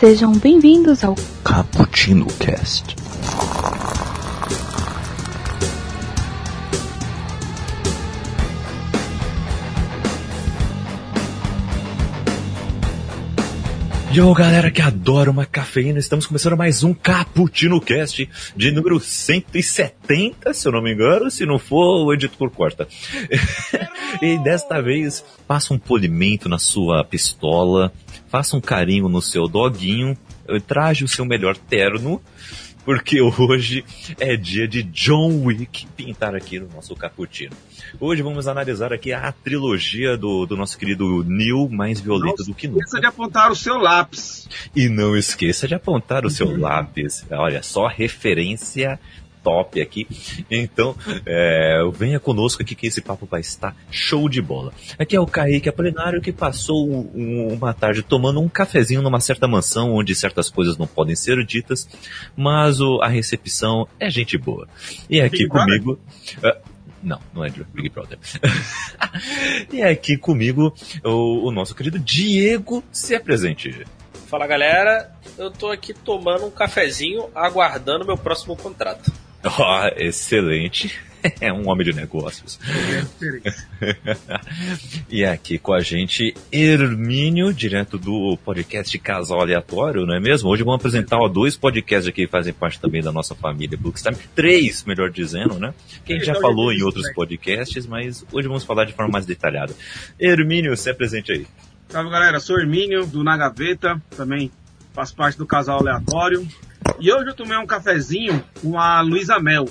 Sejam bem-vindos ao Cappuccino Cast. Yo, galera que adora uma cafeína, estamos começando mais um Cappuccino Cast de número 170, se eu não me engano, se não for, o editor corta. e desta vez, passa um polimento na sua pistola, faça um carinho no seu doguinho, traje o seu melhor terno, porque hoje é dia de John Wick pintar aqui no nosso cappuccino. Hoje vamos analisar aqui a trilogia do, do nosso querido Neil, mais violento do que nunca. Não esqueça de apontar o seu lápis. E não esqueça de apontar o seu lápis. Olha, só referência top aqui. Então, é, venha conosco aqui que esse papo vai estar show de bola. Aqui é o Kaique Apolinário que passou um, uma tarde tomando um cafezinho numa certa mansão onde certas coisas não podem ser ditas, mas o, a recepção é gente boa. E aqui Big comigo. Uh, não, não é de Big Brother. e aqui comigo o, o nosso querido Diego se apresente. Fala galera, eu tô aqui tomando um cafezinho, aguardando meu próximo contrato. Ó, excelente. É um homem de negócios. e aqui com a gente, Hermínio, direto do podcast Casal Aleatório, não é mesmo? Hoje vamos apresentar ó, dois podcasts aqui que fazem parte também da nossa família Bookstime. Três, melhor dizendo, né? Que a gente já falou em outros podcasts, mas hoje vamos falar de forma mais detalhada. Hermínio, se apresente aí. Salve galera, sou Hermínio, do Na Gaveta, também faço parte do Casal Aleatório. E hoje eu tomei um cafezinho com a Luísa Mel.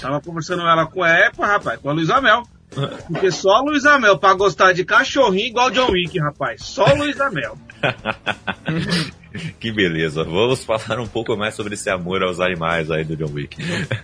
Tava conversando ela com a Epa, rapaz, com a Luísa Mel. Porque só a Luísa Mel pra gostar de cachorrinho igual John Wick, rapaz. Só a Luísa Mel. que beleza. Vamos falar um pouco mais sobre esse amor aos animais aí do John Wick.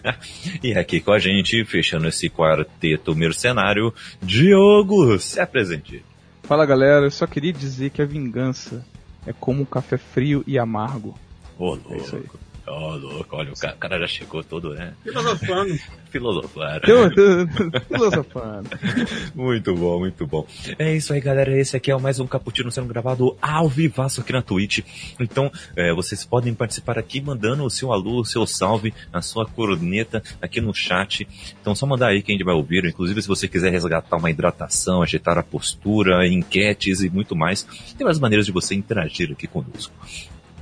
e aqui com a gente, fechando esse quarteto mercenário, Diogo, se apresente. Fala galera, eu só queria dizer que a vingança é como um café frio e amargo. Ô, louco. É isso aí. Ó, oh, louco, olha, o cara, o cara já chegou todo, né? Filosofando. Filosofando. Filosofando. muito bom, muito bom. É isso aí, galera. Esse aqui é mais um Caputino sendo gravado ao vivaço aqui na Twitch. Então, é, vocês podem participar aqui mandando o seu alô, o seu salve, a sua corneta aqui no chat. Então, só mandar aí que a gente vai ouvir. Inclusive, se você quiser resgatar uma hidratação, ajeitar a postura, enquetes e muito mais, tem várias maneiras de você interagir aqui conosco.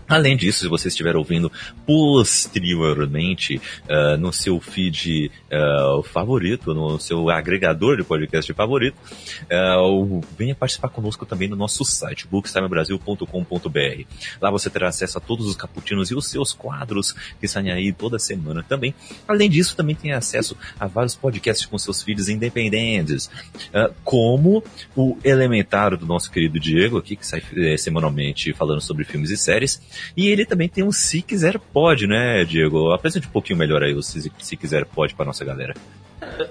Além disso, se você estiver ouvindo posteriormente uh, no seu feed uh, favorito, no seu agregador de podcast favorito, uh, venha participar conosco também no nosso site, bookstimebrasil.com.br. Lá você terá acesso a todos os caputinos e os seus quadros que saem aí toda semana também. Além disso, também tem acesso a vários podcasts com seus feeds independentes, como o Elementar do nosso querido Diego aqui, que sai semanalmente falando sobre filmes e séries. E ele também tem um Se Quiser Pode, né, Diego? Apresente um pouquinho melhor aí o Se, Se Quiser Pode para nossa galera.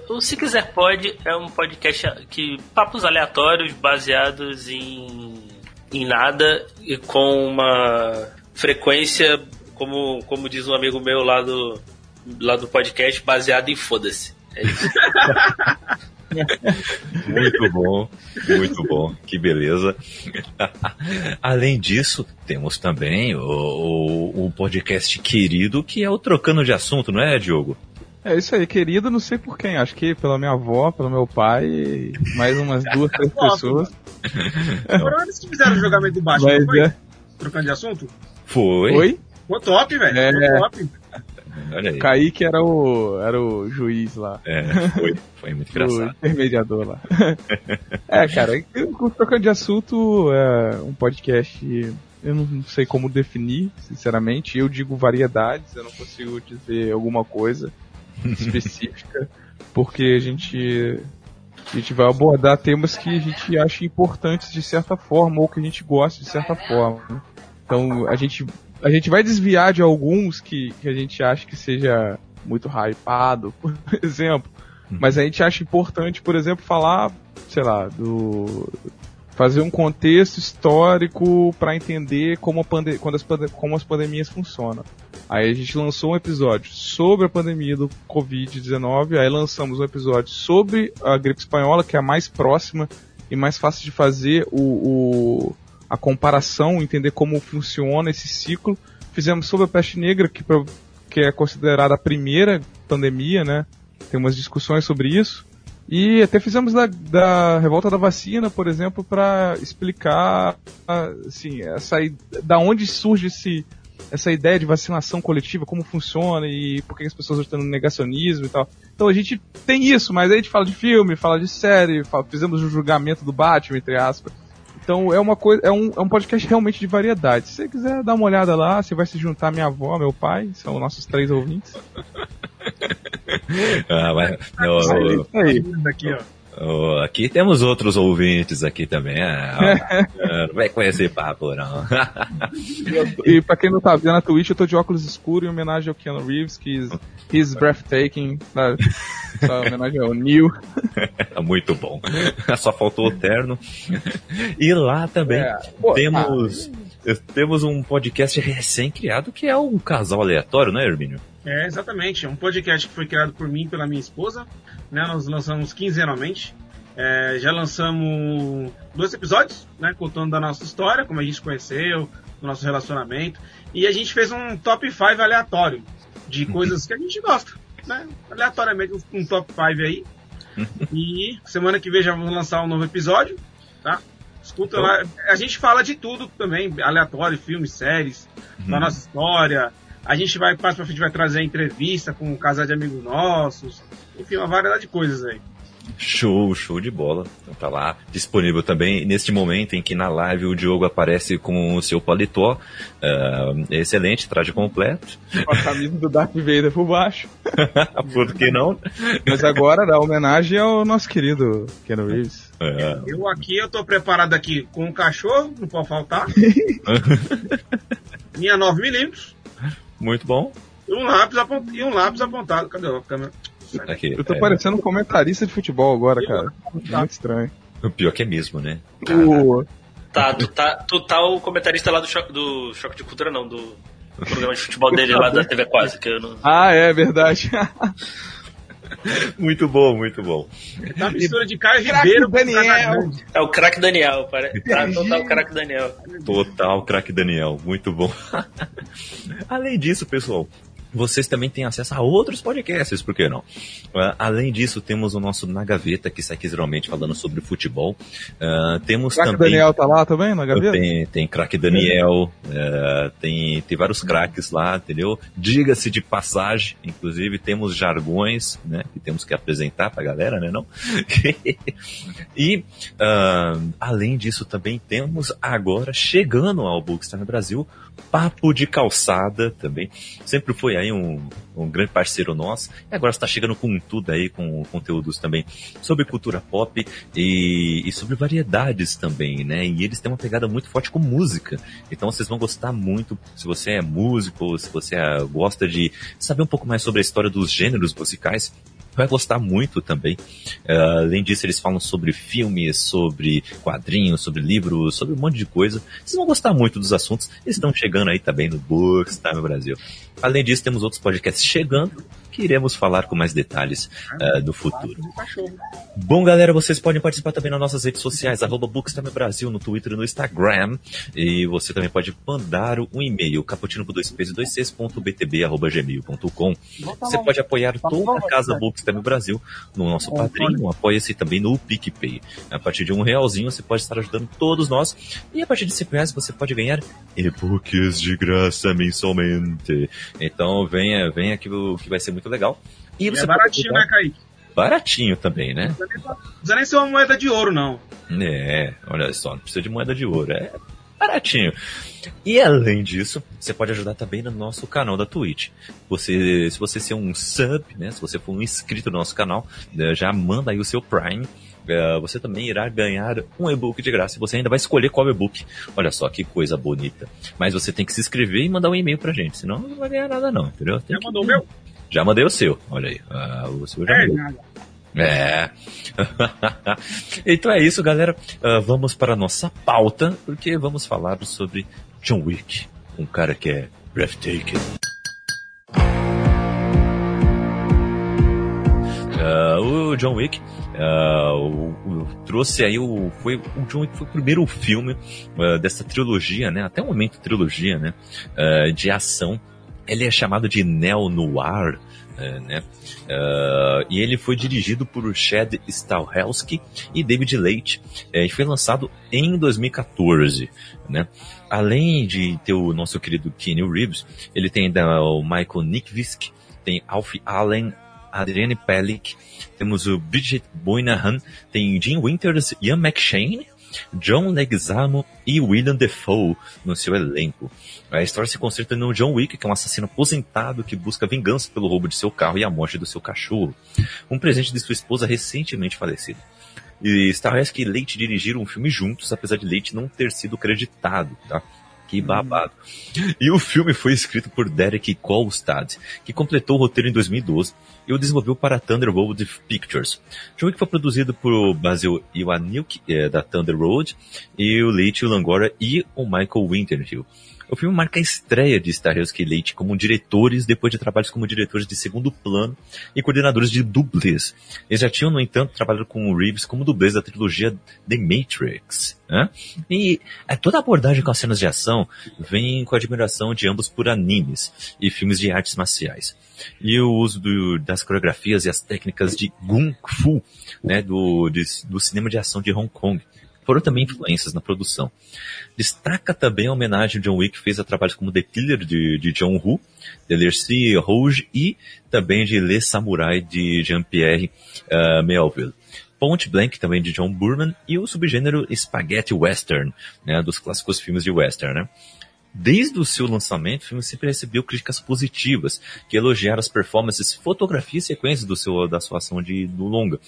O Se Quiser Pode é um podcast que papos aleatórios baseados em, em nada e com uma frequência, como, como diz um amigo meu lá do, lá do podcast, baseado em foda-se. É isso. muito bom, muito bom, que beleza. Além disso, temos também o, o, o, podcast querido que é o Trocando de Assunto, não é, Diogo? É isso aí, querido, não sei por quem, acho que pela minha avó, pelo meu pai, mais umas duas, três pessoas. Foram eles que fizeram o jogamento baixo, Mas, foi? É... Trocando de assunto? Foi. Foi? Ficou top, velho. É... Ficou top. Olha aí. Kaique era o, era o juiz lá. É, foi, foi muito engraçado. o intermediador lá. é, cara, Trocando de Assunto é um podcast eu não sei como definir, sinceramente. Eu digo variedades, eu não consigo dizer alguma coisa específica, porque a gente a gente vai abordar temas que a gente acha importantes de certa forma ou que a gente gosta de certa forma. Então a gente a gente vai desviar de alguns que, que a gente acha que seja muito hypado, por exemplo. Uhum. Mas a gente acha importante, por exemplo, falar, sei lá, do fazer um contexto histórico para entender como, a pande quando as como as pandemias funcionam. Aí a gente lançou um episódio sobre a pandemia do Covid-19, aí lançamos um episódio sobre a gripe espanhola, que é a mais próxima e mais fácil de fazer o, o a comparação, entender como funciona esse ciclo. Fizemos sobre a peste negra, que, que é considerada a primeira pandemia, né? Tem umas discussões sobre isso. E até fizemos da, da revolta da vacina, por exemplo, para explicar assim, essa, da onde surge esse, essa ideia de vacinação coletiva, como funciona e por que as pessoas estão no negacionismo e tal. Então a gente tem isso, mas aí a gente fala de filme, fala de série, fala, fizemos o julgamento do Batman, entre aspas. Então é uma coisa, é um, é um podcast realmente de variedade. Se você quiser dar uma olhada lá, você vai se juntar minha avó, meu pai, são nossos três ouvintes. ah, mas, no, aí. Aqui, ó. Oh, aqui temos outros ouvintes aqui também. Ah, não vai conhecer papo, não. e pra quem não tá vendo na Twitch, eu tô de óculos escuros em homenagem ao Keanu Reeves, que is, he's breathtaking. Sabe? homenagem ao Neil. Muito bom. Só faltou o terno. E lá também é, pô, temos, ah, temos um podcast recém-criado que é o Casal Aleatório, né, Hermínio? É, exatamente. É um podcast que foi criado por mim e pela minha esposa. Né? Nós lançamos quinzenalmente. É, já lançamos dois episódios, né? Contando da nossa história, como a gente conheceu, do nosso relacionamento. E a gente fez um top 5 aleatório de coisas que a gente gosta, né? Aleatoriamente, um top 5 aí. E semana que vem já vamos lançar um novo episódio, tá? Escuta lá. A gente fala de tudo também, aleatório, filmes, séries, da uhum. nossa história, a gente vai, mais pra frente, vai trazer entrevista com um casal de amigos nossos. Enfim, uma variedade de coisas aí. Show, show de bola. Então tá lá disponível também neste momento em que na live o Diogo aparece com o seu paletó. Uh, excelente, traje completo. Com a camisa do Darth Vader por baixo. por que não? Mas agora dá homenagem ao nosso querido Ken Reeves. É. Eu aqui, eu tô preparado aqui com um cachorro, não pode faltar. Minha 9mm. Muito bom. E um lápis, apont... e um lápis apontado. Cadê a câmera? Aqui, eu tô é... parecendo um comentarista de futebol agora, cara. Muito estranho. O pior que é mesmo, né? O... Tá, tu tá, tu tá o comentarista lá do choque, do choque de cultura, não, do programa de futebol dele lá da TV Quase. Que eu não... Ah, é verdade. muito bom, muito bom. Tá mistura de Caio Ribeiro Daniel. É o craque Daniel. Tá, total craque Daniel. Total craque Daniel, muito bom. Além disso, pessoal, vocês também têm acesso a outros podcasts, por que não? Uh, além disso, temos o nosso Na Gaveta, que sai quinzenalmente falando sobre futebol. Uh, temos Crack também... Daniel tá lá também, na Gaveta? Tem, tem Crack Daniel, uh, tem, tem vários craques lá, entendeu? Diga-se de passagem, inclusive temos jargões, né, que temos que apresentar pra galera, né, não? e, além disso, também temos agora, chegando ao Bookstime Brasil, Papo de Calçada também. Sempre foi aí um, um grande parceiro nosso. E agora está chegando com tudo aí, com conteúdos também sobre cultura pop e, e, sobre variedades também, né? E eles têm uma pegada muito forte com música. Então vocês vão gostar muito se você é músico, se você gosta de saber um pouco mais sobre a história dos gêneros musicais vai gostar muito também. Uh, além disso, eles falam sobre filmes, sobre quadrinhos, sobre livros, sobre um monte de coisa. Vocês vão gostar muito dos assuntos. Eles estão chegando aí também no Books Time Brasil. Além disso, temos outros podcasts chegando que iremos falar com mais detalhes uh, do futuro. Bom, galera, vocês podem participar também nas nossas redes sociais, arroba Bookstime Brasil, no Twitter e no Instagram. E você também pode mandar um e-mail, caputino com dois p's dois gmail.com. Você pode apoiar toda a Casa Bookstime Brasil no nosso padrinho, apoia-se também no PicPay. A partir de um realzinho você pode estar ajudando todos nós. E a partir de cinco reais você pode ganhar e-books de graça mensalmente. Então venha, venha que, que vai ser muito legal. E você é baratinho, né, Kaique? Baratinho também, né? Não precisa nem ser uma moeda de ouro, não. É, olha só, não precisa de moeda de ouro. É baratinho. E além disso, você pode ajudar também no nosso canal da Twitch. Você, se você ser um sub, né, se você for um inscrito no nosso canal, eh, já manda aí o seu Prime. Uh, você também irá ganhar um e-book de graça. Você ainda vai escolher qual e-book. Olha só que coisa bonita. Mas você tem que se inscrever e mandar um e-mail pra gente, senão não vai ganhar nada não, entendeu? Tem já que... mandou o meu? Já mandei o seu, olha aí. Ah, o seu já é, mandou. É. então é isso, galera. Uh, vamos para a nossa pauta, porque vamos falar sobre John Wick, um cara que é breathtaking. Uh, o John Wick uh, o, o, trouxe aí o foi o John Wick foi o primeiro filme uh, dessa trilogia, né? Até o momento trilogia, né? De ação. Ele é chamado de neo noir, né? e ele foi dirigido por Chad Stahelski e David Leite e foi lançado em 2014, né? Além de ter o nosso querido Kenny Reeves, ele tem ainda o Michael Nickvisk, tem Alf Allen, Adrienne Pellick, temos o Bridget Boynahan, tem Jim Winters, Ian McShane, John Leguizamo e William Defoe no seu elenco. A história se concentra no John Wick, que é um assassino aposentado que busca vingança pelo roubo de seu carro e a morte do seu cachorro, um presente de sua esposa recentemente falecida. E Stahelski e Leite dirigiram um filme juntos, apesar de Leite não ter sido creditado, tá? Que babado. E o filme foi escrito por Derek Kolstad, que completou o roteiro em 2012 e o desenvolveu para Thunder Road Pictures. O filme que foi produzido por Basil Iwanilk, é, da Thunder Road, e o Leite Langora e o Michael Winterhill. O filme marca a estreia de Stahelski e Leite como diretores depois de trabalhos como diretores de segundo plano e coordenadores de dublês. Eles já tinham, no entanto, trabalhado com o Reeves como dublês da trilogia The Matrix. Né? E é, toda a abordagem com as cenas de ação vem com a admiração de ambos por animes e filmes de artes marciais. E o uso do, das coreografias e as técnicas de Kung Fu, né, do, de, do cinema de ação de Hong Kong foram também influências na produção. Destaca também a homenagem que John Wick fez a trabalhos como The Killer de, de John Woo, de Lercy Rouge e também de Le Samurai de Jean-Pierre uh, Melville. Point Blank também de John Burman e o subgênero Spaghetti Western, né, dos clássicos filmes de western, né. Desde o seu lançamento, o filme sempre recebeu críticas positivas, que elogiaram as performances, fotografia e sequências do seu, da sua ação de, do longa,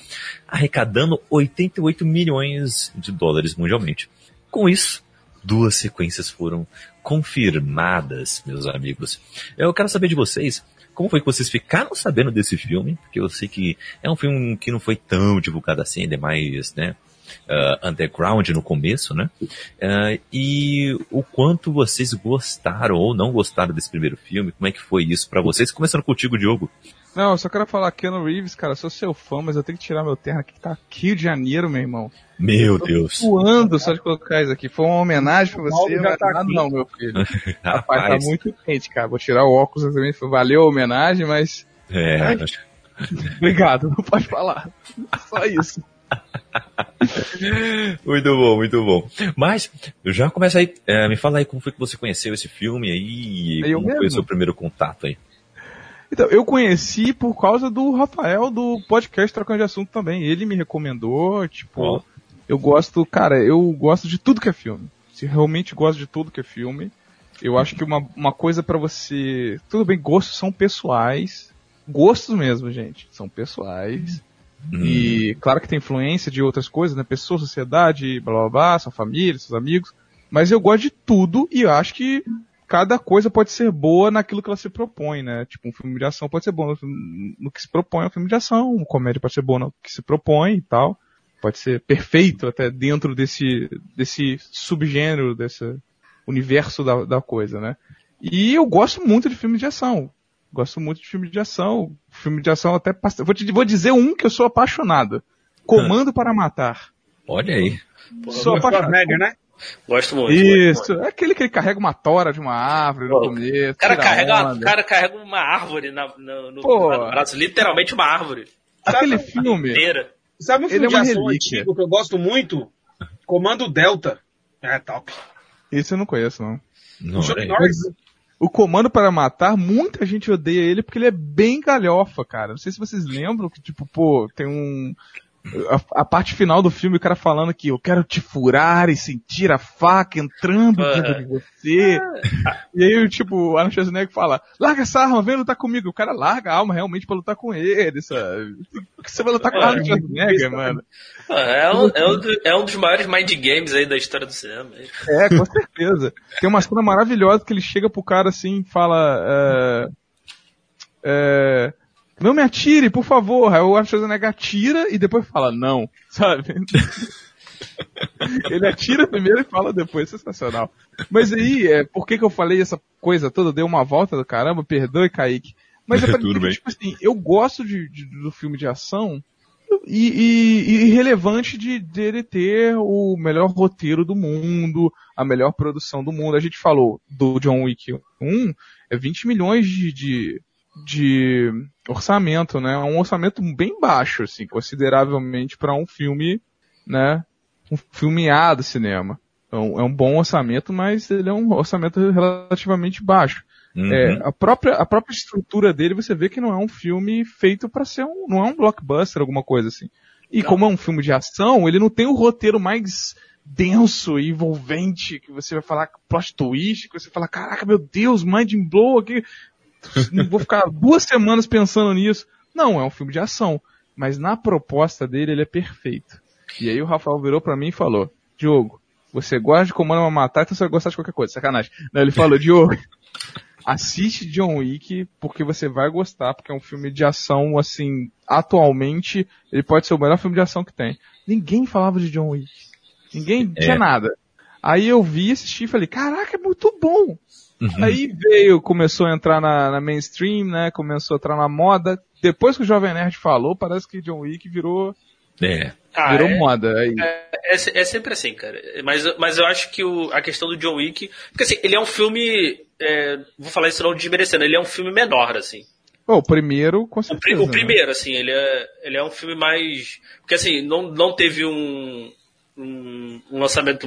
arrecadando 88 milhões de dólares mundialmente. Com isso, duas sequências foram confirmadas, meus amigos. Eu quero saber de vocês, como foi que vocês ficaram sabendo desse filme? Porque eu sei que é um filme que não foi tão divulgado assim, ainda mais, né? Uh, underground no começo, né? Uh, e o quanto vocês gostaram ou não gostaram desse primeiro filme, como é que foi isso para vocês? Começando contigo, Diogo. Não, eu só quero falar, Keanu Reeves, cara, sou seu fã, mas eu tenho que tirar meu terno aqui, que tá Rio de Janeiro, meu irmão. Meu Deus. Suando só de colocar isso aqui. Foi uma homenagem pra você, não é tá nada não, meu filho. Rapaz, tá muito quente, cara. Vou tirar o óculos também. Valeu a homenagem, mas... É, Ai, Obrigado, não pode falar. Só isso. muito bom, muito bom. Mas, já começa aí, é, me fala aí como foi que você conheceu esse filme aí, e como mesmo? foi o seu primeiro contato aí. Então, eu conheci por causa do Rafael do podcast Trocando de Assunto também. Ele me recomendou, tipo, oh. eu gosto, cara, eu gosto de tudo que é filme. Se realmente gosto de tudo que é filme, eu acho que uma, uma coisa para você. Tudo bem, gostos são pessoais. Gostos mesmo, gente. São pessoais. Hum. E claro que tem influência de outras coisas, né? Pessoa, sociedade, blá blá blá, sua família, seus amigos. Mas eu gosto de tudo e acho que cada coisa pode ser boa naquilo que ela se propõe, né? Tipo, um filme de ação pode ser bom no, que se propõe um filme de ação, uma comédia pode ser boa no que se propõe e tal. Pode ser perfeito até dentro desse, desse subgênero, desse universo da, da coisa, né? E eu gosto muito de filmes de ação. Gosto muito de filme de ação. Filme de ação até. Vou, te, vou dizer um que eu sou apaixonado. Comando para Matar. Olha aí. sou apaixonado. Média, né? Gosto muito. Isso, é aquele que ele carrega uma tora de uma árvore Pô, no começo. O cara carrega, uma, cara carrega uma árvore na, no, no, no braço, literalmente uma árvore. Aquele Sabe, filme. Inteira. Sabe um filme é de ação antigo que eu gosto muito? Comando Delta. É top. Esse eu não conheço, não. Não, é o Comando para Matar, muita gente odeia ele porque ele é bem galhofa, cara. Não sei se vocês lembram que, tipo, pô, tem um. A, a, parte final do filme, o cara falando que eu quero te furar e sentir a faca entrando uhum. dentro de você. E aí, tipo, o Arnold Schwarzenegger fala, larga essa arma, vem lutar comigo. O cara larga a alma realmente pra lutar com ele, sabe? Porque você vai lutar com o Arnold Schwarzenegger, mano. É um, é, um, é um dos maiores mind games aí da história do cinema. É, com certeza. Tem uma cena maravilhosa que ele chega pro cara assim e fala, é, é, não me atire, por favor. Aí o Schwarzenegger atira e depois fala não, sabe? Ele atira primeiro e fala depois, sensacional. Mas aí, é, por que que eu falei essa coisa toda? Deu uma volta do caramba, perdoe, Kaique. Mas é pra que, tipo assim, eu gosto de, de, do filme de ação e, e, e relevante de dele ter o melhor roteiro do mundo, a melhor produção do mundo. A gente falou do John Wick 1, é 20 milhões de, de, de orçamento, né? Um orçamento bem baixo, assim, consideravelmente para um filme, né? Um filmeado cinema. Então, é um bom orçamento, mas ele é um orçamento relativamente baixo. Uhum. É, a, própria, a própria estrutura dele, você vê que não é um filme feito para ser um, não é um blockbuster, alguma coisa assim. E não. como é um filme de ação, ele não tem o roteiro mais denso e envolvente, que você vai falar plot twist, que você fala, caraca, meu Deus, mind blow aqui. Não vou ficar duas semanas pensando nisso. Não, é um filme de ação. Mas na proposta dele, ele é perfeito. E aí o Rafael virou para mim e falou, Diogo, você gosta de Comando uma Matar, então você vai gostar de qualquer coisa, sacanagem. ele falou, Diogo, assiste John Wick porque você vai gostar, porque é um filme de ação, assim, atualmente, ele pode ser o melhor filme de ação que tem. Ninguém falava de John Wick. Ninguém é. tinha nada. Aí eu vi, assisti e falei, caraca, é muito bom. Uhum. Aí veio, começou a entrar na, na, mainstream, né, começou a entrar na moda. Depois que o Jovem Nerd falou, parece que John Wick virou é. Ah, Virou é, moda. É, é, é, sempre assim, cara. Mas, mas eu acho que o, a questão do John Wick. Porque assim, ele é um filme. É, vou falar isso não desmerecendo, ele é um filme menor, assim. Oh, o primeiro, com certeza. O, o né? primeiro, assim, ele é, ele é um filme mais. Porque assim, não, não teve um, um, um lançamento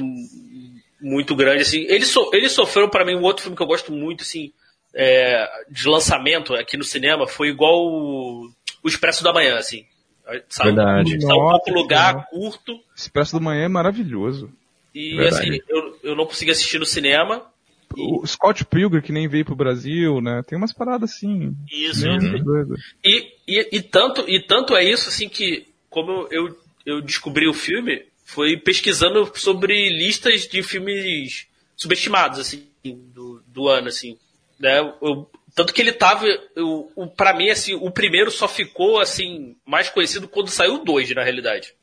muito grande, assim. Ele, so, ele sofreu para mim um outro filme que eu gosto muito, assim, é, de lançamento aqui no cinema, foi igual o, o Expresso da Manhã, assim. Sabe? Verdade. Está um pouco lugar cara. curto. Expresso do Manhã é maravilhoso. E Verdade. assim, eu, eu não consegui assistir no cinema. O Scott Pilgrim, que nem veio pro Brasil, né? Tem umas paradas assim. Isso, isso. E, e, e, tanto, e tanto é isso, assim, que como eu, eu descobri o filme, foi pesquisando sobre listas de filmes subestimados, assim, do, do ano, assim. Né? Eu tanto que ele tava. O, o, pra mim, assim, o primeiro só ficou assim, mais conhecido quando saiu o 2, na realidade.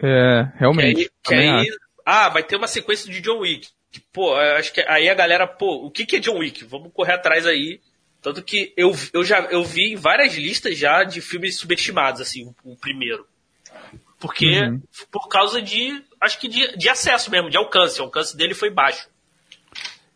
É, realmente. Que aí, que aí ah, vai ter uma sequência de John Wick. Que, pô, acho que aí a galera, pô, o que, que é John Wick? Vamos correr atrás aí. Tanto que eu, eu já eu vi várias listas já de filmes subestimados, assim, o, o primeiro. Porque, uhum. por causa de, acho que de, de acesso mesmo, de alcance. O alcance dele foi baixo.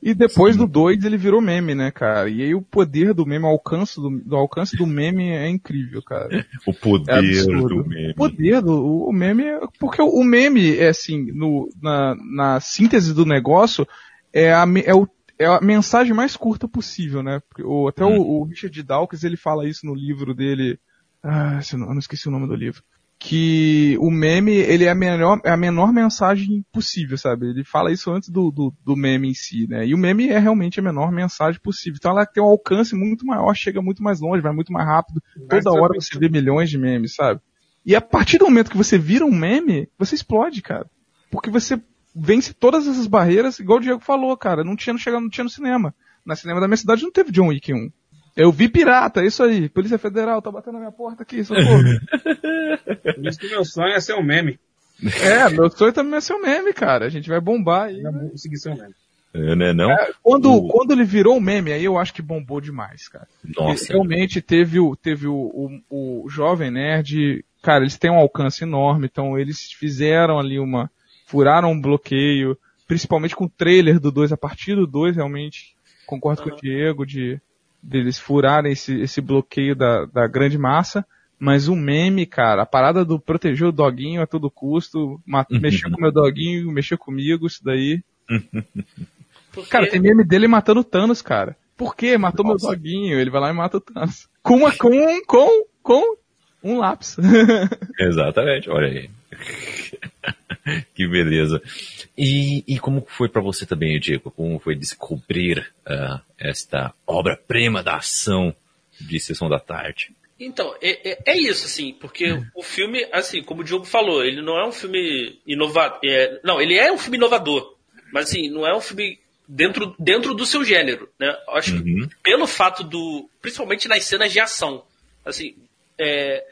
E depois Sim. do 2 ele virou meme, né, cara? E aí o poder do meme, o alcance do, do alcance do meme é incrível, cara. O poder é do meme. O poder do o meme, porque o meme é assim, no, na, na síntese do negócio, é a, é, o, é a mensagem mais curta possível, né? O, até hum. o, o Richard Dawkins, ele fala isso no livro dele, ah, eu não esqueci o nome do livro que o meme, ele é a menor, é a menor mensagem possível, sabe? Ele fala isso antes do, do, do, meme em si, né? E o meme é realmente a menor mensagem possível. Então ela tem um alcance muito maior, chega muito mais longe, vai muito mais rápido. Toda hora você vê milhões de memes, sabe? E a partir do momento que você vira um meme, você explode, cara. Porque você vence todas essas barreiras, igual o Diego falou, cara. Não tinha, não chegava, não tinha no cinema. Na cinema da minha cidade não teve John Wick 1. Eu vi pirata, é isso aí. Polícia Federal tá batendo na minha porta aqui, socorro. Por isso que meu sonho é ser um meme. É, meu sonho também é ser um meme, cara. A gente vai bombar aí. Vai conseguir ser um meme. É, né, não? É, quando, o... quando ele virou um meme, aí eu acho que bombou demais, cara. Nossa. realmente teve o, teve o, o, o Jovem Nerd, cara, eles têm um alcance enorme, então eles fizeram ali uma, furaram um bloqueio, principalmente com o trailer do 2, a partir do 2 realmente, concordo uhum. com o Diego, de, deles furarem esse, esse bloqueio da, da grande massa, mas o meme, cara, a parada do proteger o doguinho a todo custo, mexer com meu doguinho, mexer comigo, isso daí. cara, tem meme dele matando o Thanos, cara. Por quê? Matou Nossa. meu doguinho, ele vai lá e mata o Thanos. Com uma, com, com, com um lápis. Exatamente, olha aí. que beleza. E, e como foi para você também, Diego? Como foi descobrir uh, esta obra-prima da ação de Sessão da Tarde? Então, é, é, é isso, assim, porque hum. o filme, assim, como o Diogo falou, ele não é um filme inovador. É, não, ele é um filme inovador, mas assim, não é um filme dentro, dentro do seu gênero, né? Acho uhum. que pelo fato do. Principalmente nas cenas de ação. Assim, é,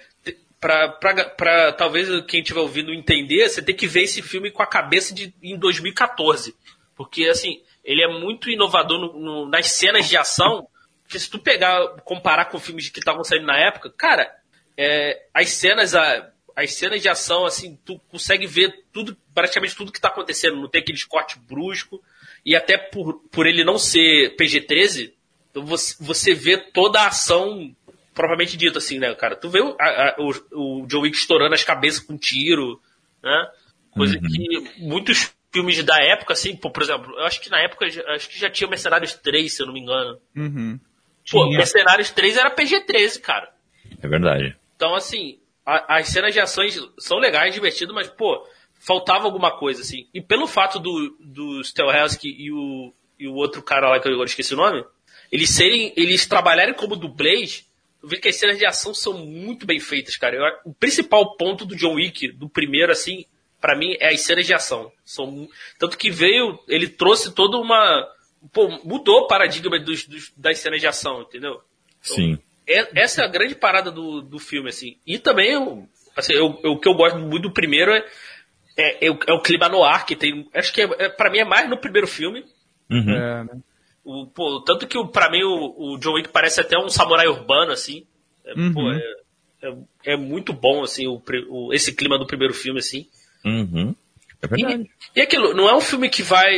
para talvez quem estiver ouvindo entender, você tem que ver esse filme com a cabeça de em 2014. Porque, assim, ele é muito inovador no, no, nas cenas de ação. Que se tu pegar, comparar com filmes que estavam saindo na época, cara, é, as cenas, a, as cenas de ação, assim, tu consegue ver tudo, praticamente tudo que tá acontecendo, não tem aquele corte brusco, e até por, por ele não ser PG-13, então você, você vê toda a ação propriamente dita, assim, né, cara? Tu vê o, a, o, o John Wick estourando as cabeças com tiro, né? Coisa uhum. que muitos filmes da época, assim, pô, por exemplo, eu acho que na época, acho que já tinha Mercenários 3, se eu não me engano. Uhum. Pô, tinha. Mercenários 3 era PG-13, cara. É verdade. Então, assim, a, as cenas de ações são legais, divertidas, mas, pô, faltava alguma coisa, assim. E pelo fato do, do Stelhelski e o, e o outro cara lá que eu agora esqueci o nome, eles serem, eles trabalharem como dublês, eu vi que as cenas de ação são muito bem feitas, cara. Eu, o principal ponto do John Wick, do primeiro, assim, para mim, é as cenas de ação. São, tanto que veio, ele trouxe toda uma. Pô, mudou o paradigma dos, dos, das cenas de ação, entendeu? Então, Sim. É, essa é a grande parada do, do filme, assim. E também, eu, assim, eu, eu, o que eu gosto muito do primeiro é, é, é, o, é o clima no ar, que tem. Acho que é, é, pra mim é mais no primeiro filme. Uhum. É, né? O, pô, tanto que para mim o, o John Wick parece até um samurai urbano, assim. É, uhum. Pô, é, é, é, muito bom, assim, o, o, esse clima do primeiro filme, assim. Uhum. É verdade. E, e aquilo, não é um filme que vai.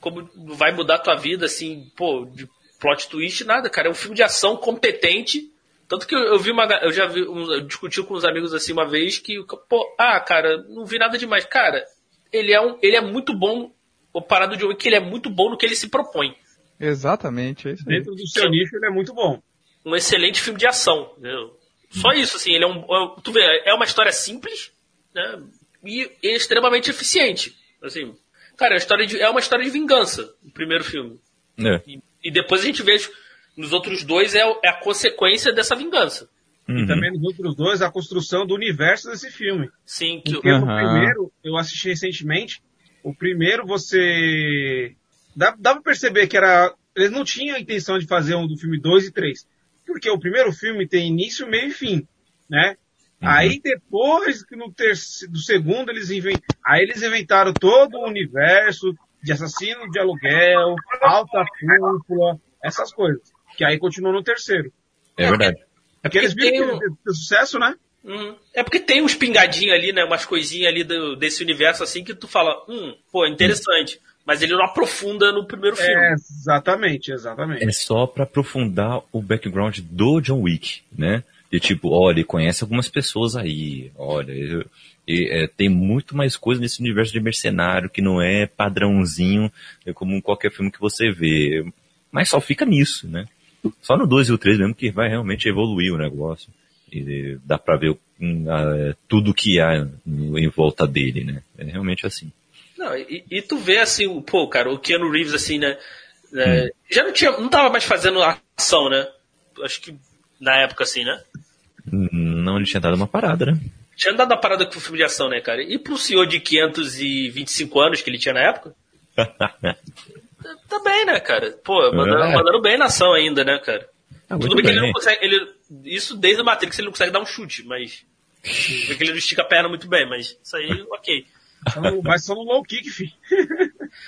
Como vai mudar a tua vida, assim, pô, de plot twist, nada, cara. É um filme de ação competente. Tanto que eu, eu vi uma. Eu já vi. Um, eu discuti com uns amigos assim uma vez que, pô, ah, cara, não vi nada demais. Cara, ele é, um, ele é muito bom. O parado de Wick, ele é muito bom no que ele se propõe. Exatamente, é isso aí. Dentro do seu nicho, ele é muito bom. Um excelente filme de ação. Entendeu? Só isso, assim, ele é um. É tu vê, é uma história simples, né? E é extremamente eficiente. Assim, cara, é uma história de, é uma história de vingança, o primeiro filme. É. E, e, depois a gente vê nos outros dois é, é a consequência dessa vingança. Uhum. E também nos outros dois a construção do universo desse filme. Sim, que Porque uhum. o primeiro, eu assisti recentemente, o primeiro você. Dá, dá pra perceber que era. Eles não tinham a intenção de fazer um do filme 2 e 3. Porque o primeiro filme tem início, meio e fim. Né? Uhum. Aí depois, no terceiro, do segundo, eles inventaram, aí eles inventaram todo o universo de assassino de aluguel, alta cúpula, essas coisas. Que aí continuou no terceiro. É verdade. É porque eles viram que um... sucesso, né? Uhum. É porque tem uns pingadinhos ali, né? Umas coisinhas ali do, desse universo assim que tu fala, hum, pô, interessante. Uhum. Mas ele não aprofunda no primeiro filme. É, exatamente, exatamente. É só para aprofundar o background do John Wick, né? De tipo, olha, ele conhece algumas pessoas aí, olha, eu, é, tem muito mais coisa nesse universo de mercenário que não é padrãozinho é como qualquer filme que você vê. Mas só fica nisso, né? Só no 2 e o 3 mesmo que vai realmente evoluir o negócio. E dá pra ver a, tudo que há em volta dele, né? É realmente assim. Não, e, e, tu vê assim, pô, cara, o Keanu Reeves assim, né? É, hum. Já não tinha, não tava mais fazendo ação, né? Acho que na época assim, né? Não, ele tinha dado uma parada, né? Tinha dado uma parada com o filme de ação, né, cara? E pro senhor de 525 anos que ele tinha na época? tá bem, né, cara? Pô, mandando, é. mandando bem na ação ainda, né, cara? Ah, Tudo bem, bem que ele não consegue. Ele, isso desde o Matrix ele não consegue dar um chute, mas. que ele não estica a perna muito bem, mas isso aí, ok. Mas só no low kick, filho.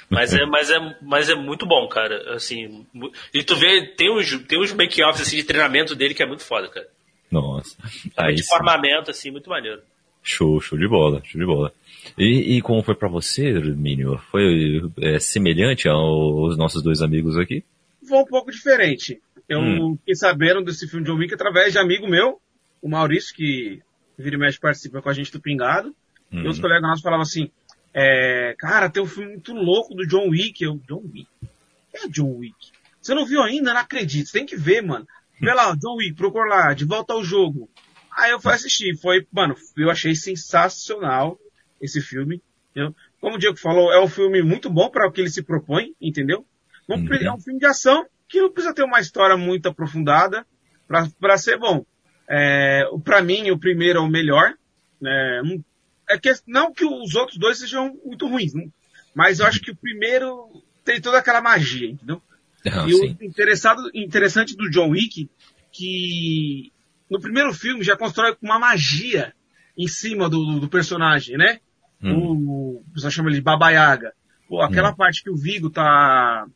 mas é, mas é, mas é muito bom, cara. Assim, e tu vê, tem uns, tem uns make-offs assim, de treinamento dele que é muito foda, cara. Nossa. Aí de formamento, assim, muito maneiro. Show, show de bola, show de bola. E, e como foi para você, Minho? Foi é, semelhante aos nossos dois amigos aqui? Foi um pouco diferente. Eu hum. fiquei sabendo desse filme de John Wick através de amigo meu, o Maurício, que vira e mexe participa com a gente do Pingado. Hum. E os colegas nossos falavam assim, é, cara, tem um filme muito louco do John Wick. Eu, John Wick? É John Wick. Você não viu ainda? Não acredito. Você tem que ver, mano. Vê lá, John Wick, procura lá, de volta ao jogo. Aí eu fui assistir, foi, mano, eu achei sensacional esse filme. Entendeu? Como o Diego falou, é um filme muito bom para o que ele se propõe, entendeu? Uhum. É um filme de ação que não precisa ter uma história muito aprofundada para ser bom. É, para mim, o primeiro é o melhor. Né? É que, não que os outros dois sejam muito ruins, né? mas eu acho que o primeiro tem toda aquela magia, entendeu? Não, e sim. o interessado, interessante do John Wick, que no primeiro filme já constrói uma magia em cima do, do personagem, né? Hum. O, o pessoal chama ele de Baba Yaga. Pô, aquela hum. parte que o Vigo tá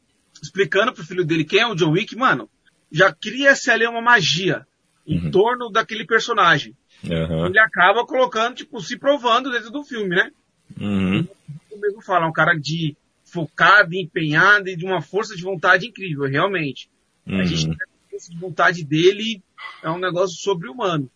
explicando pro filho dele quem é o John Wick, mano, já cria-se ali uma magia. em Uhum. torno daquele personagem. Aham. Ele acaba colocando, tipo, se provando dentro do filme, né? Uhum. O mesmo fala, é um cara de focado, empenhado e de uma força de vontade incrível, realmente. A gente Uhum. tem a força de vontade dele é um negócio sobre-humano.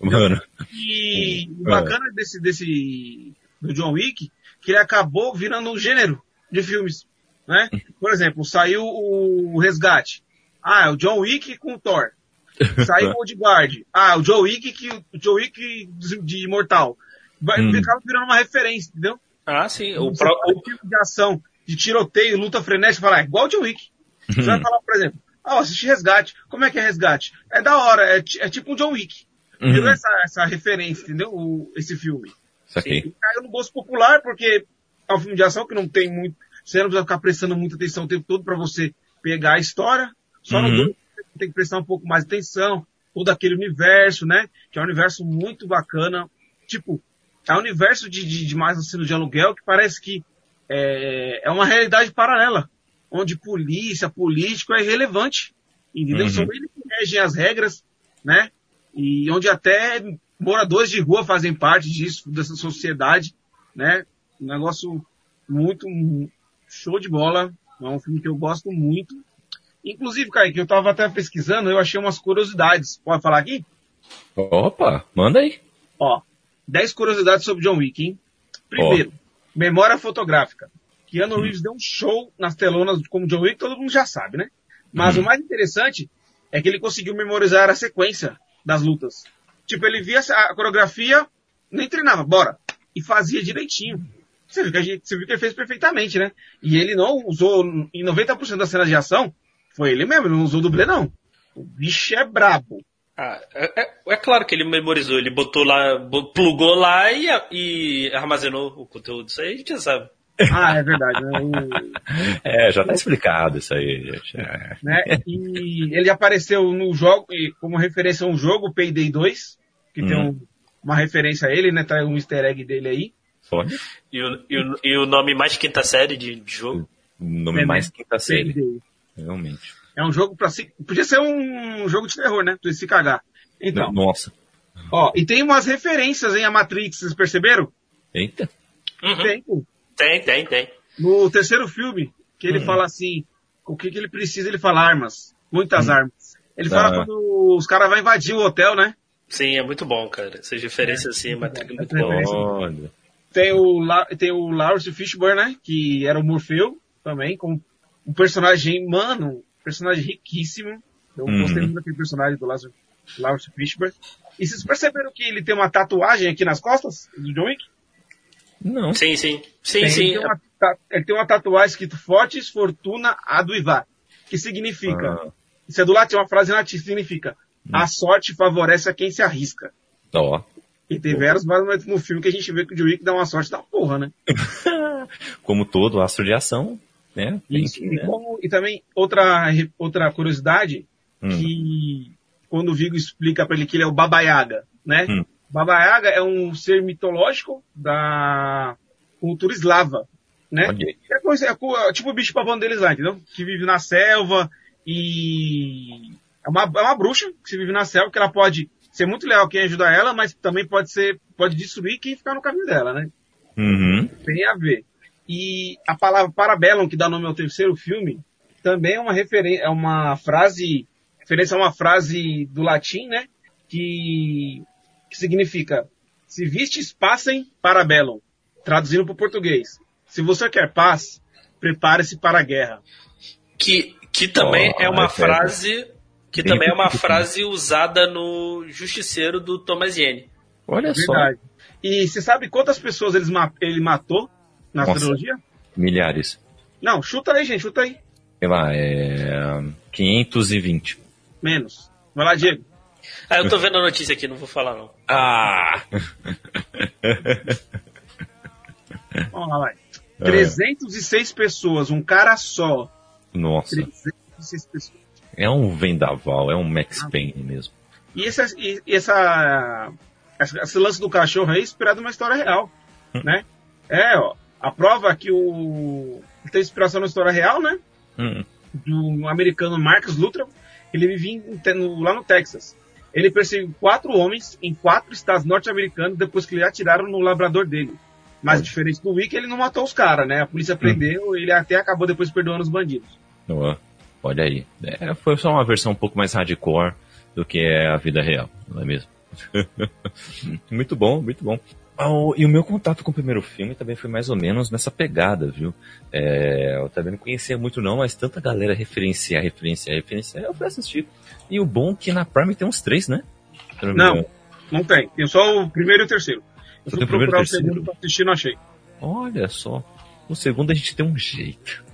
Mano. E o bacana desse, desse, do John Wick, que ele acabou virando um gênero de filmes, né? Por exemplo, saiu o Resgate. Ah, é o John Wick com o Thor. Saiu o Old Guard. Ah, o John Wick, que, o John Wick de, de Imortal. Vai, Hum. Virando uma referência, entendeu? Ah, sim. O pró- fala de filme de ação, de tiroteio, luta frenética, fala, é igual o John Wick. Você vai falar, por exemplo, ah, eu assisti Resgate. Como é que é Resgate? É da hora, é, é tipo um John Wick. Virou essa, essa referência, entendeu? O- esse filme. Isso aqui. E caiu no gosto popular porque é um filme de ação que não tem muito. Você não precisa ficar prestando muita atenção o tempo todo para você pegar a história. Só no Uhum. você tem que prestar um pouco mais de atenção. Todo aquele universo, né? Que é um universo muito bacana. Tipo, é um universo de, de, de mais assassino de aluguel que parece que é, é uma realidade paralela. Onde polícia, político é irrelevante. Entendeu? Uhum. São eles que regem as regras, né? E onde até moradores de rua fazem parte disso, dessa sociedade, né? Um negócio muito show de bola. É um filme que eu gosto muito. Inclusive, Kaique, eu tava até pesquisando, eu achei umas curiosidades. Pode falar aqui? Opa, manda aí. Ó, 10 curiosidades sobre John Wick, hein? Primeiro, memória fotográfica. Keanu Reeves deu um show nas telonas como John Wick, todo mundo já sabe, né? Mas Uhum. o mais interessante é que ele conseguiu memorizar a sequência das lutas. Tipo, ele via a coreografia, nem treinava, bora. E fazia direitinho. Você viu que, a gente, você viu que ele fez perfeitamente, né? E ele não usou, em 90% das cenas de ação, foi ele mesmo, ele não usou dublê não. O bicho é brabo. Ah, é, é- é claro que ele memorizou, ele botou lá, plugou lá e, e armazenou o conteúdo. Isso aí a gente já sabe. Ah, é verdade. Né? O- É, já tá explicado isso aí, gente. É. né? E ele apareceu no jogo, e como referência a um jogo, Payday 2, que tem Uhum. um- uma referência a ele, né? Tá um easter egg dele aí. Pode. E o, e o, e o nome mais quinta série de, de jogo. Nome É, mais quinta série, Payday. Realmente. É um jogo pra se. Podia ser um jogo de terror, né? Pra se cagar. Então, Nossa. ó, e tem umas referências em a Matrix, vocês perceberam? Eita. Uhum. Tem. Tem, tem, tem. No terceiro filme, que ele Hum. fala assim, o que, que ele precisa, ele fala armas. Muitas armas. Ele Ah. fala quando os caras vão invadir o hotel, né? Sim, é muito bom, cara. Essas referências assim, é Matrix é muito É, bom. Olha. Tem o, La- tem o Lawrence Fishburne, né? Que era o Morfeu também, com um personagem, mano, um personagem riquíssimo. Eu Uhum. gostei muito daquele personagem do Lawrence, Lawrence Fishburne. E vocês perceberam que ele tem uma tatuagem aqui nas costas do John Wick? Não. Sim, sim. Sim, Tem, sim. Ele tem, uma, ta- ele tem uma tatuagem escrito Fortes Fortuna Aduivar, que significa, Ah, isso é do latim, uma frase latim, significa a sorte favorece a quem se arrisca. ó. E tem vários momentos no filme que a gente vê que o John Wick dá uma sorte da porra, né? Como todo astro de ação, né? Isso. que, E, né? como- e também outra, outra curiosidade, Hum. que quando o Vigo explica pra ele que ele é o Baba Yaga, né? Hum. Baba Yaga é um ser mitológico da cultura eslava, né? É, coisa, é é tipo o bicho pavão deles lá, entendeu? Que vive na selva e é uma, é uma bruxa que se vive na selva, que ela pode ser muito leal quem ajuda ela, mas também pode ser, pode destruir quem ficar no caminho dela, né? Uhum. tem a ver. E a palavra Parabellum, que dá nome ao terceiro filme, também é uma referência, é uma frase, referência a uma frase do latim, né? Que, que significa, se vistes passem Parabellum, traduzindo para o português. Se você quer paz, prepare-se para a guerra. Que, que também Oh, é uma é frase. Que Bem também é uma frase usada no Justiceiro do Thomas Yane. Olha só. Verdade. E você sabe quantas pessoas ele matou na Nossa. trilogia? Milhares. Não, chuta aí, gente, chuta aí. Sei lá, é. 520. Menos. Vai lá, Diego. Ah, eu tô vendo a notícia aqui, não vou falar não. Ah! Vamos lá, vai. É. 306 pessoas, um cara só. Nossa. 306 pessoas. É um vendaval, é um Max Payne mesmo. E, esse, e e essa, essa- esse lance do cachorro aí é inspirado numa história real, né? É, ó. A prova que o... Tem inspiração numa história real, né? Hum. Do americano Marcus Luther. Ele vivia em, no, lá no Texas. Ele perseguiu quatro homens em quatro estados norte-americanos depois que lhe atiraram no labrador dele. Mas, diferente do Wick, ele não matou os caras, né? A polícia hum. prendeu, ele até acabou depois perdoando os bandidos. olha aí. É, foi só uma versão um pouco mais hardcore do que é a vida real, não é mesmo? muito bom, muito bom. E o meu contato com o primeiro filme também foi mais ou menos nessa pegada, viu? É, eu também não conhecia muito não, mas tanta galera referenciar, referenciar, referenciar, eu fui assistir. E o bom é que na Prime tem uns três, né? Não, não tem. Tem só o primeiro e o terceiro. Eu fui procurar o segundo pra assistir não achei. Olha só. O segundo a gente tem um jeito.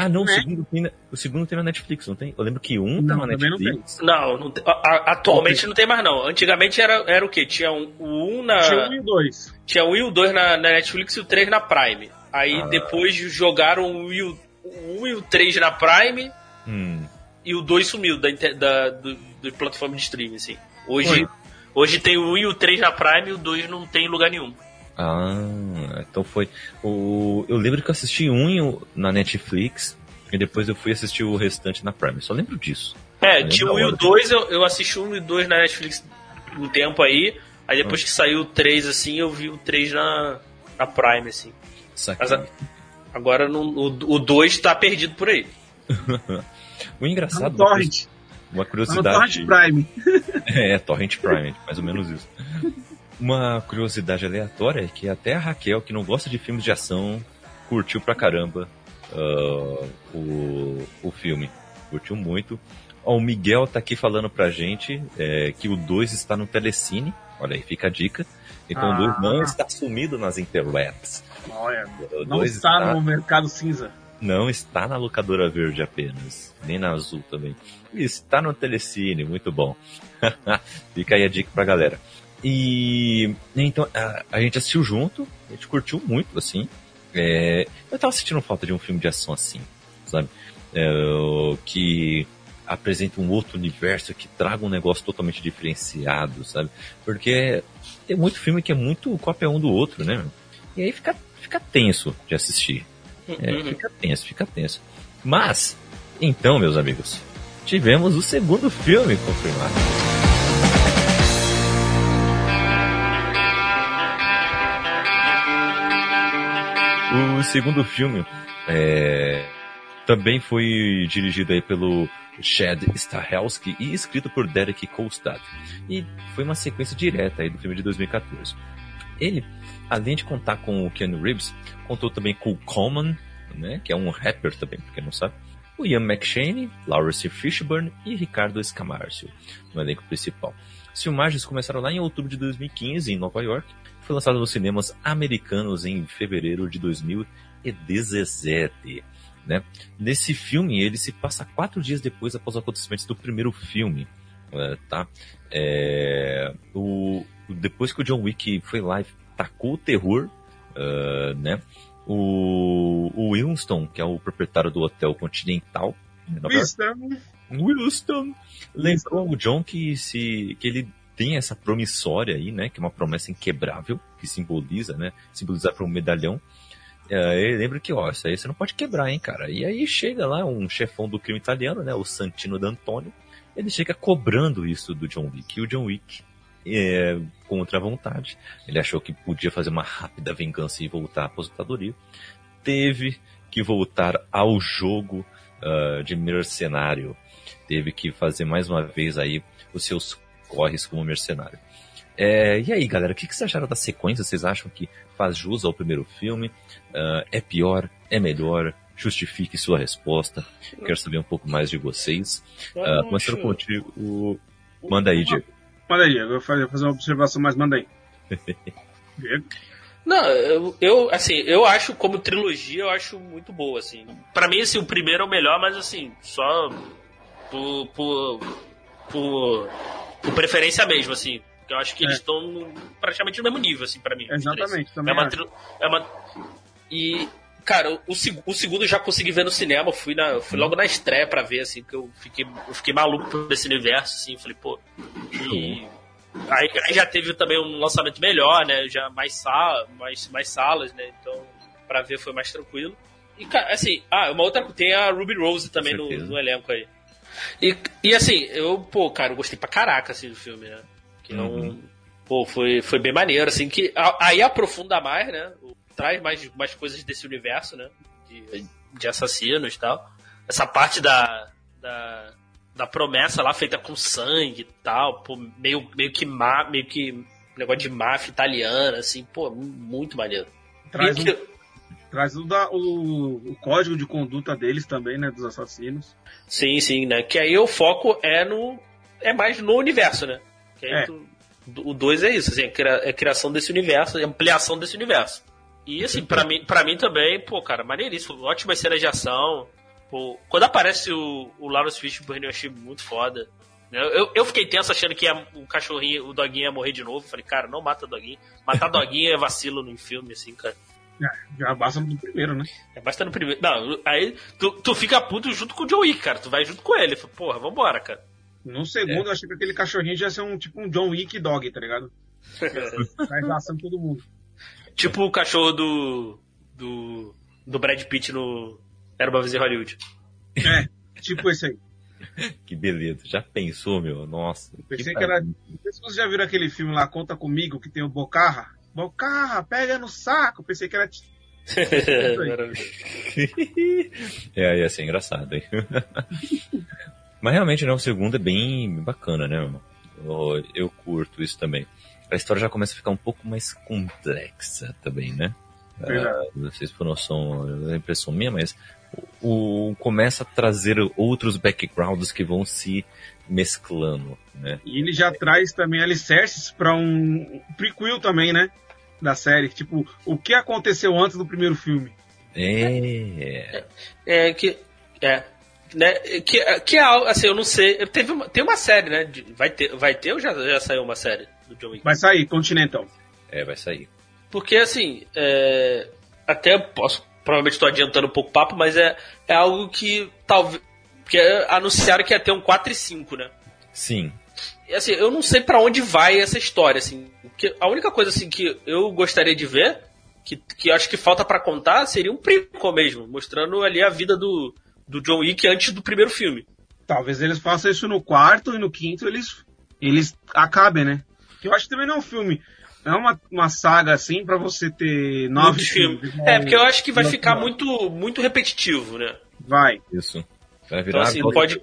Ah, não, é. o, segundo tem na, o segundo tem na Netflix, não tem? Eu lembro que um tá não, tá na Netflix. Não, não tem, a, atualmente não tem mais não. Antigamente era, era o quê? Tinha um, o 1 na... Tinha o 1 e o 2. Tinha 1 e o 2 na, na Netflix e o 3 na Prime. Aí ah. depois jogaram o 1 e o, o, 1 e o 3 na Prime hum. e o 2 sumiu da, da, do, do plataforma de streaming, assim. Hoje, hoje tem o 1 e o 3 na Prime e o 2 não tem lugar nenhum. Ah, então foi. O, eu lembro que eu assisti um na Netflix e depois eu fui assistir o restante na Prime. Só lembro disso. É, tinha o 1 e o 2, eu, eu assisti 1 e 2 na Netflix um tempo aí. Aí depois ah. que saiu o 3, assim, eu vi o 3 na, na Prime, assim. Mas agora no, o, o 2 tá perdido por aí. o engraçado. Tá Torrent. Uma curiosidade. Tá Torrent Prime. é, Torrent Prime, mais ou menos isso. Uma curiosidade aleatória é que até a Raquel, que não gosta de filmes de ação, curtiu pra caramba uh, o, o filme. Curtiu muito. Ó, o Miguel tá aqui falando pra gente é, que o 2 está no Telecine. Olha aí, fica a dica. Então ah. o 2 não está sumido nas interwebs. Olha, não está, está no mercado cinza. Não está na locadora verde apenas, nem na azul também. Está no Telecine, muito bom. Fica aí a dica pra galera. E então a, a, gente assistiu junto, a gente curtiu muito, assim. É, eu tava sentindo falta de um filme de ação assim, sabe? É, que apresenta um outro universo, que traga um negócio totalmente diferenciado, sabe? Porque tem muito filme que é muito cópia um do outro, né? E aí fica, fica tenso de assistir. É, uhum. fica tenso, fica tenso. Mas, então, meus amigos, tivemos o segundo filme confirmado. O segundo filme é, também foi dirigido aí pelo Chad Stahelski e escrito por Derek Kolstad. E foi uma sequência direta aí do filme de 2014. Ele, além de contar com o Keanu Reeves, contou também com o Coleman, né, que é um rapper também, pra quem não sabe, o Ian McShane, Lawrence Fishburne e Ricardo Escamarcio no elenco principal. As filmagens começaram lá em outubro de 2015 em Nova York foi lançado nos cinemas americanos em fevereiro de 2017. Né? Nesse filme, ele se passa quatro dias depois após os acontecimentos do primeiro filme. Uh, tá? É, o, depois que o John Wick foi lá e tacou o terror, uh, né? O, o Winston, que é o proprietário do hotel Continental, né, Winston, Winston lembrou o John que, se, que ele tem essa promissória aí, né? Que é uma promessa inquebrável, que simboliza, né? Simbolizar para um medalhão. É, lembra que, ó, isso aí você não pode quebrar, hein, cara. E aí chega lá um chefão do crime italiano, né? O Santino D'Antonio. Ele chega cobrando isso do John Wick. E o John Wick, é, contra a vontade, ele achou que podia fazer uma rápida vingança e voltar à aposentadoria. Teve que voltar ao jogo uh, de mercenário. Teve que fazer mais uma vez aí os seus corres como mercenário. É, e aí, galera, o que, que vocês acharam da sequência? Vocês acham que faz jus ao primeiro filme? Uh, é pior? É melhor? Justifique sua resposta. Quero saber um pouco mais de vocês. Uh, começando contigo, o... manda aí, Diego. Manda aí, eu vou fazer uma observação, mas manda aí. Diego? Não, eu, eu, assim, eu acho como trilogia, eu acho muito boa, assim. Pra mim, assim, o primeiro é o melhor, mas assim, só por, por, por por preferência mesmo, assim. Eu acho que é. eles estão praticamente no mesmo nível, assim, para mim. Exatamente, também. É uma, é uma. E, cara, o, o segundo eu já consegui ver no cinema. Fui, na, fui logo na estreia para ver, assim, que eu fiquei, eu fiquei maluco por esse universo, assim. Falei, pô. E. Aí, aí, já teve também um lançamento melhor, né? Já mais, sala, mais, mais salas, né? Então, para ver foi mais tranquilo. E, cara, assim, ah, uma outra. Tem a Ruby Rose também no, no elenco aí. E, e assim, eu, pô, cara, eu gostei pra caraca assim, do filme, né? Que é um. Pô, foi, foi bem maneiro, assim, que aí aprofunda mais, né? Traz mais, mais coisas desse universo, né? De, de assassinos e tal. Essa parte da, da, da promessa lá feita com sangue e tal, pô, meio, meio que má, meio que negócio de máfia italiana, assim, pô, muito maneiro. Traz, E um, que- traz o, da- o, o código de conduta deles também, né? Dos assassinos. Sim, sim, né? Que aí o foco é no. É mais no universo, né? Que É. tu- o 2 é isso, assim, é cria- é criação desse universo, é ampliação desse universo. E assim, pra mim, pra mim também, pô, cara, maneiríssimo. Ótimas cenas de ação. Pô, quando aparece o, o Lawrence Fishburne, eu achei muito foda. né? Eu, eu fiquei tenso achando que ia- o cachorrinho, o doguinho ia morrer de novo. Falei, cara, não mata o doguinho. Matar doguinho é vacilo no filme, assim, cara. Já basta no primeiro, né? É basta no primeiro. Não, aí tu, tu fica puto junto com o Joe Wick, cara. Tu vai junto com ele. Fala, Porra, vambora, cara. No segundo, eu achei que aquele cachorrinho já ia ser um tipo um John Wick dog, tá ligado? Sai laçando todo mundo. Tipo o cachorro do. do. do Brad Pitt no. Era uma vez em Hollywood. É, tipo esse aí. Que beleza. Já pensou, meu? Nossa. Pensei que que era. Não sei se vocês já viram aquele filme lá, Conta Comigo, que tem o Bocarra. Bocarra, pega no saco. Pensei que era. É, ia ser engraçado, hein? Mas realmente, né, o segundo é bem bacana, né? Eu, eu curto isso também. A história já começa a ficar um pouco mais complexa também, né? Ah, não sei se por noção, é impressão minha, mas o, começa a trazer outros backgrounds que vão se mesclando, né? E ele já traz também alicerces pra um prequel também, né? Da série. Tipo, o que aconteceu antes do primeiro filme. É. É que. É. Né, que, que é algo, assim, eu não sei. Teve uma, tem uma série, né? de- vai, ter, vai ter ou já, já saiu uma série do John Wick? Vai sair, Continental. É, vai sair. Porque, assim, é, até posso, provavelmente estou adiantando um pouco o papo, mas é, é algo que talvez. Porque anunciaram que ia ter um 4 e 5, né? Sim. E, assim, eu não sei pra onde vai essa história, assim. Porque a única coisa, assim, que eu gostaria de ver, que, que acho que falta pra contar, seria um prequel mesmo, mostrando ali a vida do, do John Wick antes do primeiro filme. Talvez eles façam isso no quarto e no quinto eles, eles acabem, né? Que eu acho que também não é um filme. É uma, uma saga assim pra você ter nove filmes. igual- É, porque eu acho que vai ficar muito, muito repetitivo, né? Vai. Isso. Vai Então, virar assim, Golden pode,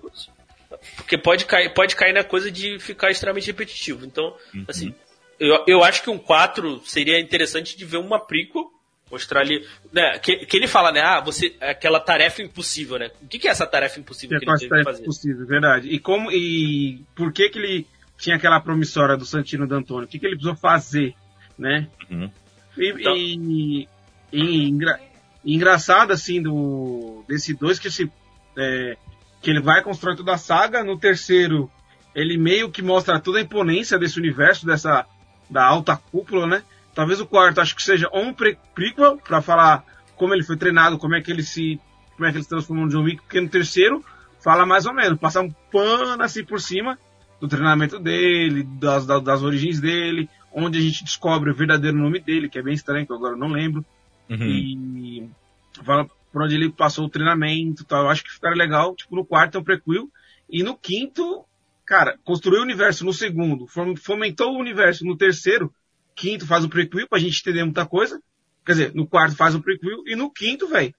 porque pode cair, pode cair na coisa de ficar extremamente repetitivo. Então, Uhum. assim, eu, eu acho que um 4 seria interessante de ver uma prequel, mostrar ali. Né, que, que ele fala, né? Ah, você. Aquela tarefa impossível, né? O que, que é essa tarefa impossível Que que é ele teve que fazer? possível, verdade. E como e por que que ele tinha aquela promissória do Santino D'Antoni? O que que ele precisou fazer, né? Uhum. E, Então- e- e engra- engraçado assim do desse dois que se é, que ele vai construir toda a saga. No terceiro ele meio que mostra toda a imponência desse universo dessa da alta cúpula, né? Talvez o quarto acho que seja um pre prequel para falar como ele foi treinado, como é que ele se como é que ele se transformou no John Wick, porque no terceiro fala mais ou menos, passar um pano assim por cima do treinamento dele, das, das, das origens dele, onde a gente descobre o verdadeiro nome dele, que é bem estranho, que eu agora não lembro, Uhum. e fala por onde ele passou o treinamento e tal. Eu acho que ficaria legal, tipo, no quarto é um prequel, e no quinto, cara, construiu o universo no segundo, fom- fomentou o universo no terceiro, quinto faz um prequel pra gente entender muita coisa, quer dizer, no quarto faz um prequel, e no quinto, velho,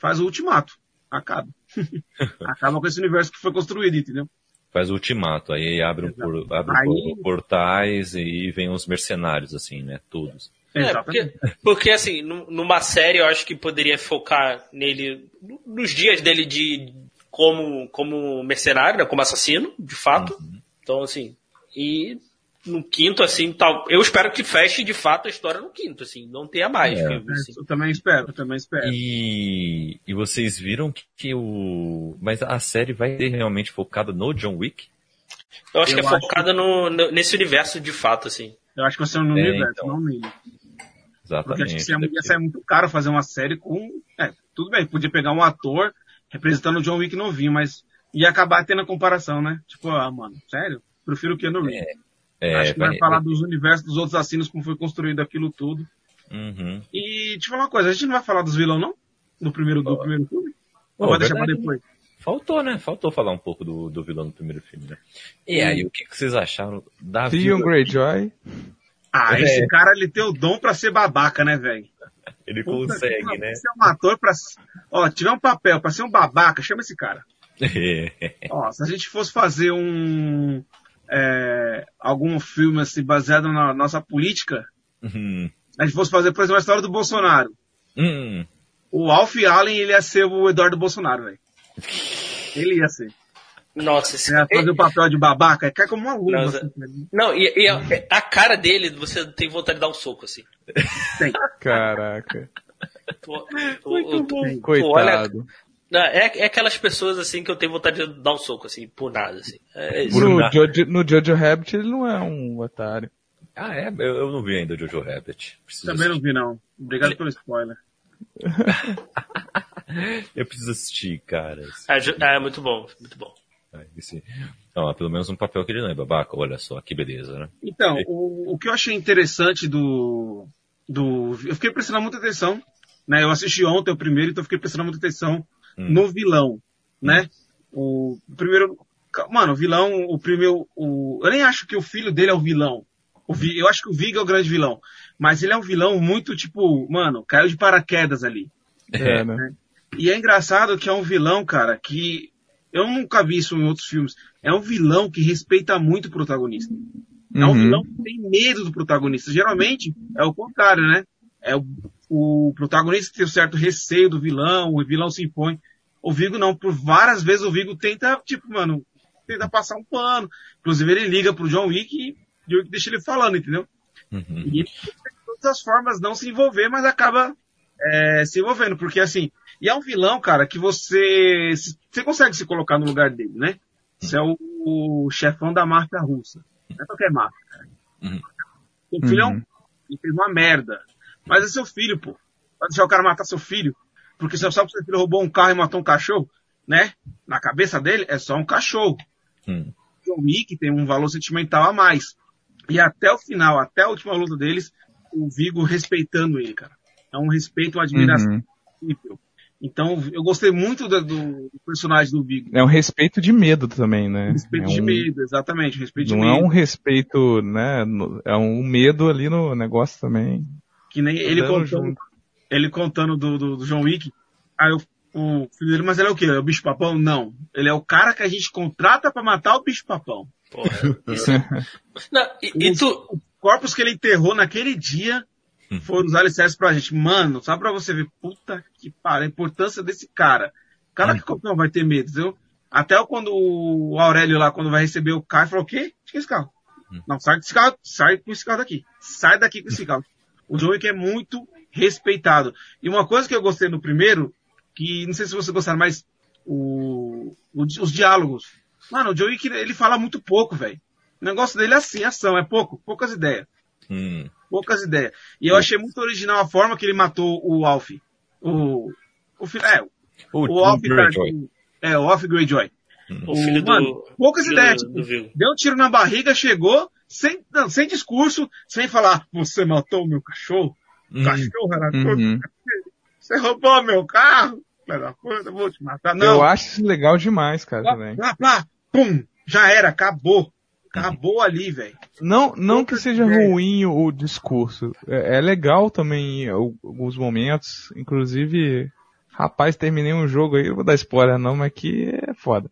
faz o ultimato. Acaba. Acaba com esse universo que foi construído, entendeu? Faz o ultimato, aí abre, um por, abre Aí- portais e vem os mercenários, assim, né? Todos. É, porque, porque, assim, nu- numa série eu acho que poderia focar nele, nos dias dele de como, como mercenário, né, como assassino, de fato. Então, assim, e no quinto, assim, tal. Eu espero que feche de fato a história no quinto, assim, não tenha mais. É. filme, assim. Eu também espero, eu também espero. E, e vocês viram que, que o. Mas a série vai ser realmente focada no John Wick? Eu acho Eu que é acho focada no, no- nesse universo de fato, assim. Eu acho que vai ser no É, universo, então. não nele. Porque acho Exatamente. que seria, deve ia sair muito caro fazer uma série com. É, tudo bem, podia pegar um ator representando o John Wick novinho, mas ia acabar tendo a comparação, né? Tipo, ah, mano, sério? Prefiro o Keanu Reeves. É, acho que vai, vai- falar dos universos dos outros assassinos, como foi construído aquilo tudo. Uhum. E, eu falar uma coisa, a gente não vai falar dos vilões, não? Do primeiro, do primeiro filme? Ou Oh, vai deixar pra depois? Faltou, né? Faltou falar um pouco do, do vilão do primeiro filme, né? E aí, o que, que vocês acharam da Theon vida... Greyjoy. Ah, É. esse cara ele tem o dom pra ser babaca, né, velho? Ele Puta consegue, que né? Se é um ator pra. Ó, tiver um papel pra ser um babaca, chama esse cara. Ó, se a gente fosse fazer um. É, algum filme assim baseado na nossa política, Hum. a gente fosse fazer, por exemplo, a história do Bolsonaro. Hum. O Alf Allen, ele ia ser o Eduardo Bolsonaro, velho. Ele ia ser. Nossa, esse ia fazer o papel de babaca, cai como uma luva. Nossa. assim? Não, e, e a, a cara dele, você tem vontade de dar um soco, assim. Tem. Caraca. Tu- tu- tu- Tem. Coitado. Não, é, é aquelas pessoas, assim, que eu tenho vontade de dar um soco, assim, por nada, assim. É. Por No nada. Jojo, no Jojo Rabbit ele não é um otário. Ah, é? Eu, eu não vi ainda o Jojo Rabbit. Preciso Também não vi, não. Obrigado pelo spoiler. assistir. Eu preciso assistir, cara. É, é muito bom, muito bom. Ai, esse- Não, pelo menos um papel que ele não é babaca. Olha só, que beleza, né? Então, o, o que eu achei interessante do, do. Eu fiquei prestando muita atenção, né? Eu assisti ontem o primeiro, então eu fiquei prestando muita atenção Hum. no vilão, né? O primeiro. Mano, o vilão, o primeiro. O, eu nem acho que o filho dele é o vilão. O Vi- eu acho que o Vig é o grande vilão. Mas ele é um vilão muito, tipo, mano, caiu de paraquedas ali. É, né? E é engraçado que é um vilão, cara, que eu nunca vi isso em outros filmes. É um vilão que respeita muito o protagonista. É um Uhum. vilão que tem medo do protagonista. Geralmente é o contrário, né? É o, o protagonista tem um certo receio do vilão, o vilão se impõe. O Vigo não, por várias vezes o Vigo tenta, tipo, mano, tenta passar um pano. Inclusive ele liga pro John Wick e John Wick deixa ele falando, entendeu? Uhum. E ele tenta de todas as formas não se envolver, mas acaba é, se envolvendo, porque assim, e é um vilão, cara, que você você consegue se colocar no lugar dele, né? Você é o, o chefão da máfia russa. Não é qualquer máfia, cara. Uhum. Seu filho é Uhum. um, ele fez uma merda. Mas é seu filho, pô. Vai deixar o cara matar seu filho? Porque você sabe que seu filho roubou um carro e matou um cachorro, né? Na cabeça dele é só um cachorro. Hum. John Wick tem um valor sentimental a mais. E até o final, até a última luta deles, o Vigo respeitando ele, cara. É um respeito, uma admiração Uhum. incrível. Então, eu gostei muito do, do personagem do Vigo. É um respeito de medo também, né? Respeito é de um- medo, exatamente. Respeito de Não medo. é um respeito, né? É um medo ali no negócio também. Que nem ele Andando contando, junto. ele contando do, do, do John Wick. Aí o, o filho dele, mas ele é o quê? É o bicho papão? Não. Ele é o cara que a gente contrata pra matar o bicho papão. Porra, isso... Não, e, e tu... corpos que ele enterrou naquele dia Hum. foram os alicerces pra gente. Mano, só pra você ver, puta que pariu, a importância desse cara. Cara que não vai ter medo, entendeu? Até quando o Aurélio lá, quando vai receber o carro, falou, o quê? Tira esse carro. Hum. Não, sai desse carro, sai com esse carro daqui. Sai daqui com esse carro. O John Wick é muito respeitado. E uma coisa que eu gostei no primeiro, que não sei se vocês gostaram, mas o, o- os diálogos. Mano, o John Wick, ele fala muito pouco, velho. O negócio dele é assim, ação, é pouco, poucas ideias Hum. poucas ideias. E eu achei muito original a forma que ele matou o Alf. O, o, é, O, o Alf Greyjoy. É, o Alf Greyjoy. O filho mano, do... poucas filho ideias. do, tipo, do deu um tiro na barriga, chegou, sem, não, sem discurso, sem falar, você matou o meu cachorro? O Hum. cachorro era todo. Uhum. Você roubou meu carro? Puta, eu vou te matar. Não, Eu acho isso legal demais, cara, Plá, também. plá, plá, pum, já era, acabou. Acabou ali, velho. Não, não que Poucas seja ideias. ruim o, discurso. É, é legal também alguns momentos. Inclusive, rapaz, terminei um jogo aí, não vou dar spoiler não, mas que é foda.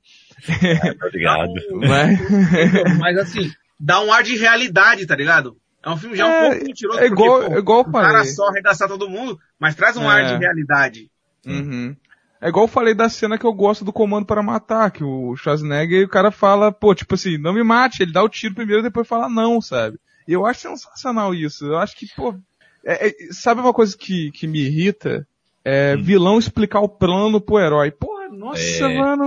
Tá ligado. Mas, Mas assim, dá um ar de realidade, tá ligado? É um filme já um É, pouco mentiroso. é igual, porque, pô, é igual eu o cara falei. só arregaçar todo mundo, mas traz um É. ar de realidade. Uhum. É igual eu falei da cena que eu gosto do Comando para Matar, que o Schwarzenegger, o cara fala, pô, tipo assim, não me mate, ele dá o tiro primeiro e depois fala não, sabe? E eu acho sensacional isso. Eu acho que, pô, é- é- sabe uma coisa que, que me irrita? É Hum. vilão explicar o plano pro herói. Porra, nossa, É. mano.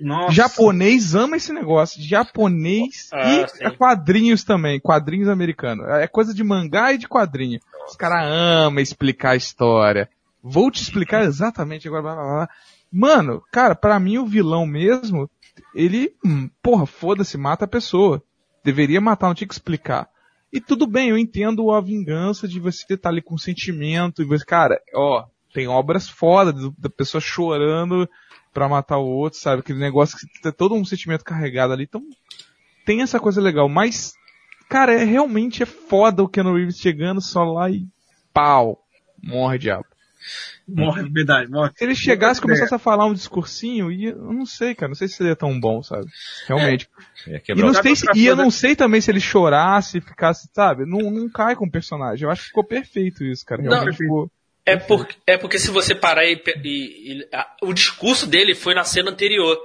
Nossa. Japonês ama esse negócio. Japonês Ah, e sim. quadrinhos também. Quadrinhos americanos. É coisa de mangá e de quadrinho. Os caras amam explicar a história. Vou te explicar exatamente agora. Blá, blá, blá. Mano, cara, pra mim o vilão mesmo, ele, hum, porra, foda-se, mata a pessoa. Deveria matar, não tinha que explicar. E tudo bem, eu entendo a vingança de você estar ali com sentimento e você, cara, ó, tem obras foda da pessoa chorando pra matar o outro, sabe? Aquele negócio que tem todo um sentimento carregado ali. Então, tem essa coisa legal, mas, cara, é realmente é foda o Keanu Reeves chegando só lá e pau, morre diabo. Morre, verdade, morre. Se ele chegasse e começasse a falar um discursinho, e eu não sei, cara, não sei se seria tão bom, sabe? Realmente. É E, não sei se- e eu não sei também se ele chorasse, ficasse, sabe? Não, não cai com o personagem. Eu acho que ficou perfeito isso, cara. Não, Realmente ficou. É, por, é porque se você parar e, e- e- a- o discurso dele foi na cena anterior.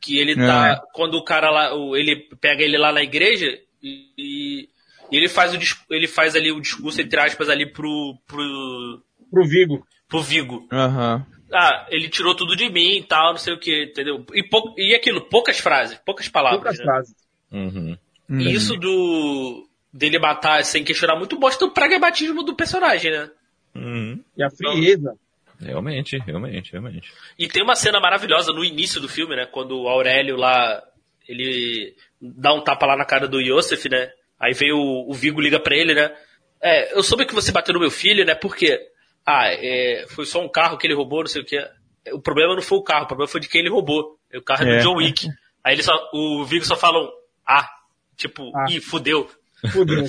Que ele tá. Quando o cara lá. o- ele pega ele lá na igreja e, e- ele faz o ele faz ali o discurso, entre aspas, ali pro. pro, Pro Vigo. pro Vigo. Aham. Ah, ele tirou tudo de mim e tal, não sei o que, entendeu? E, pou- e aquilo, poucas frases, poucas palavras. Poucas né? frases. Uhum. Uhum. E isso do. dele matar sem questionar muito mostra o pragmatismo do personagem, né? Uhum. E a frieza. Realmente, realmente, realmente. E tem uma cena maravilhosa no início do filme, né? Quando o Aurélio lá, ele dá um tapa lá na cara do Yosef, né? Aí vem o, o Vigo liga pra ele, né? É, eu soube que você bateu no meu filho, né? Por quê? Ah, é, foi só um carro que ele roubou, não sei o quê. O problema não foi o carro, o problema foi de quem ele roubou. O carro é, É. do John Wick. Aí ele só, o Vigo só fala um, ah, tipo, Ah. ih, fudeu. Fudeu.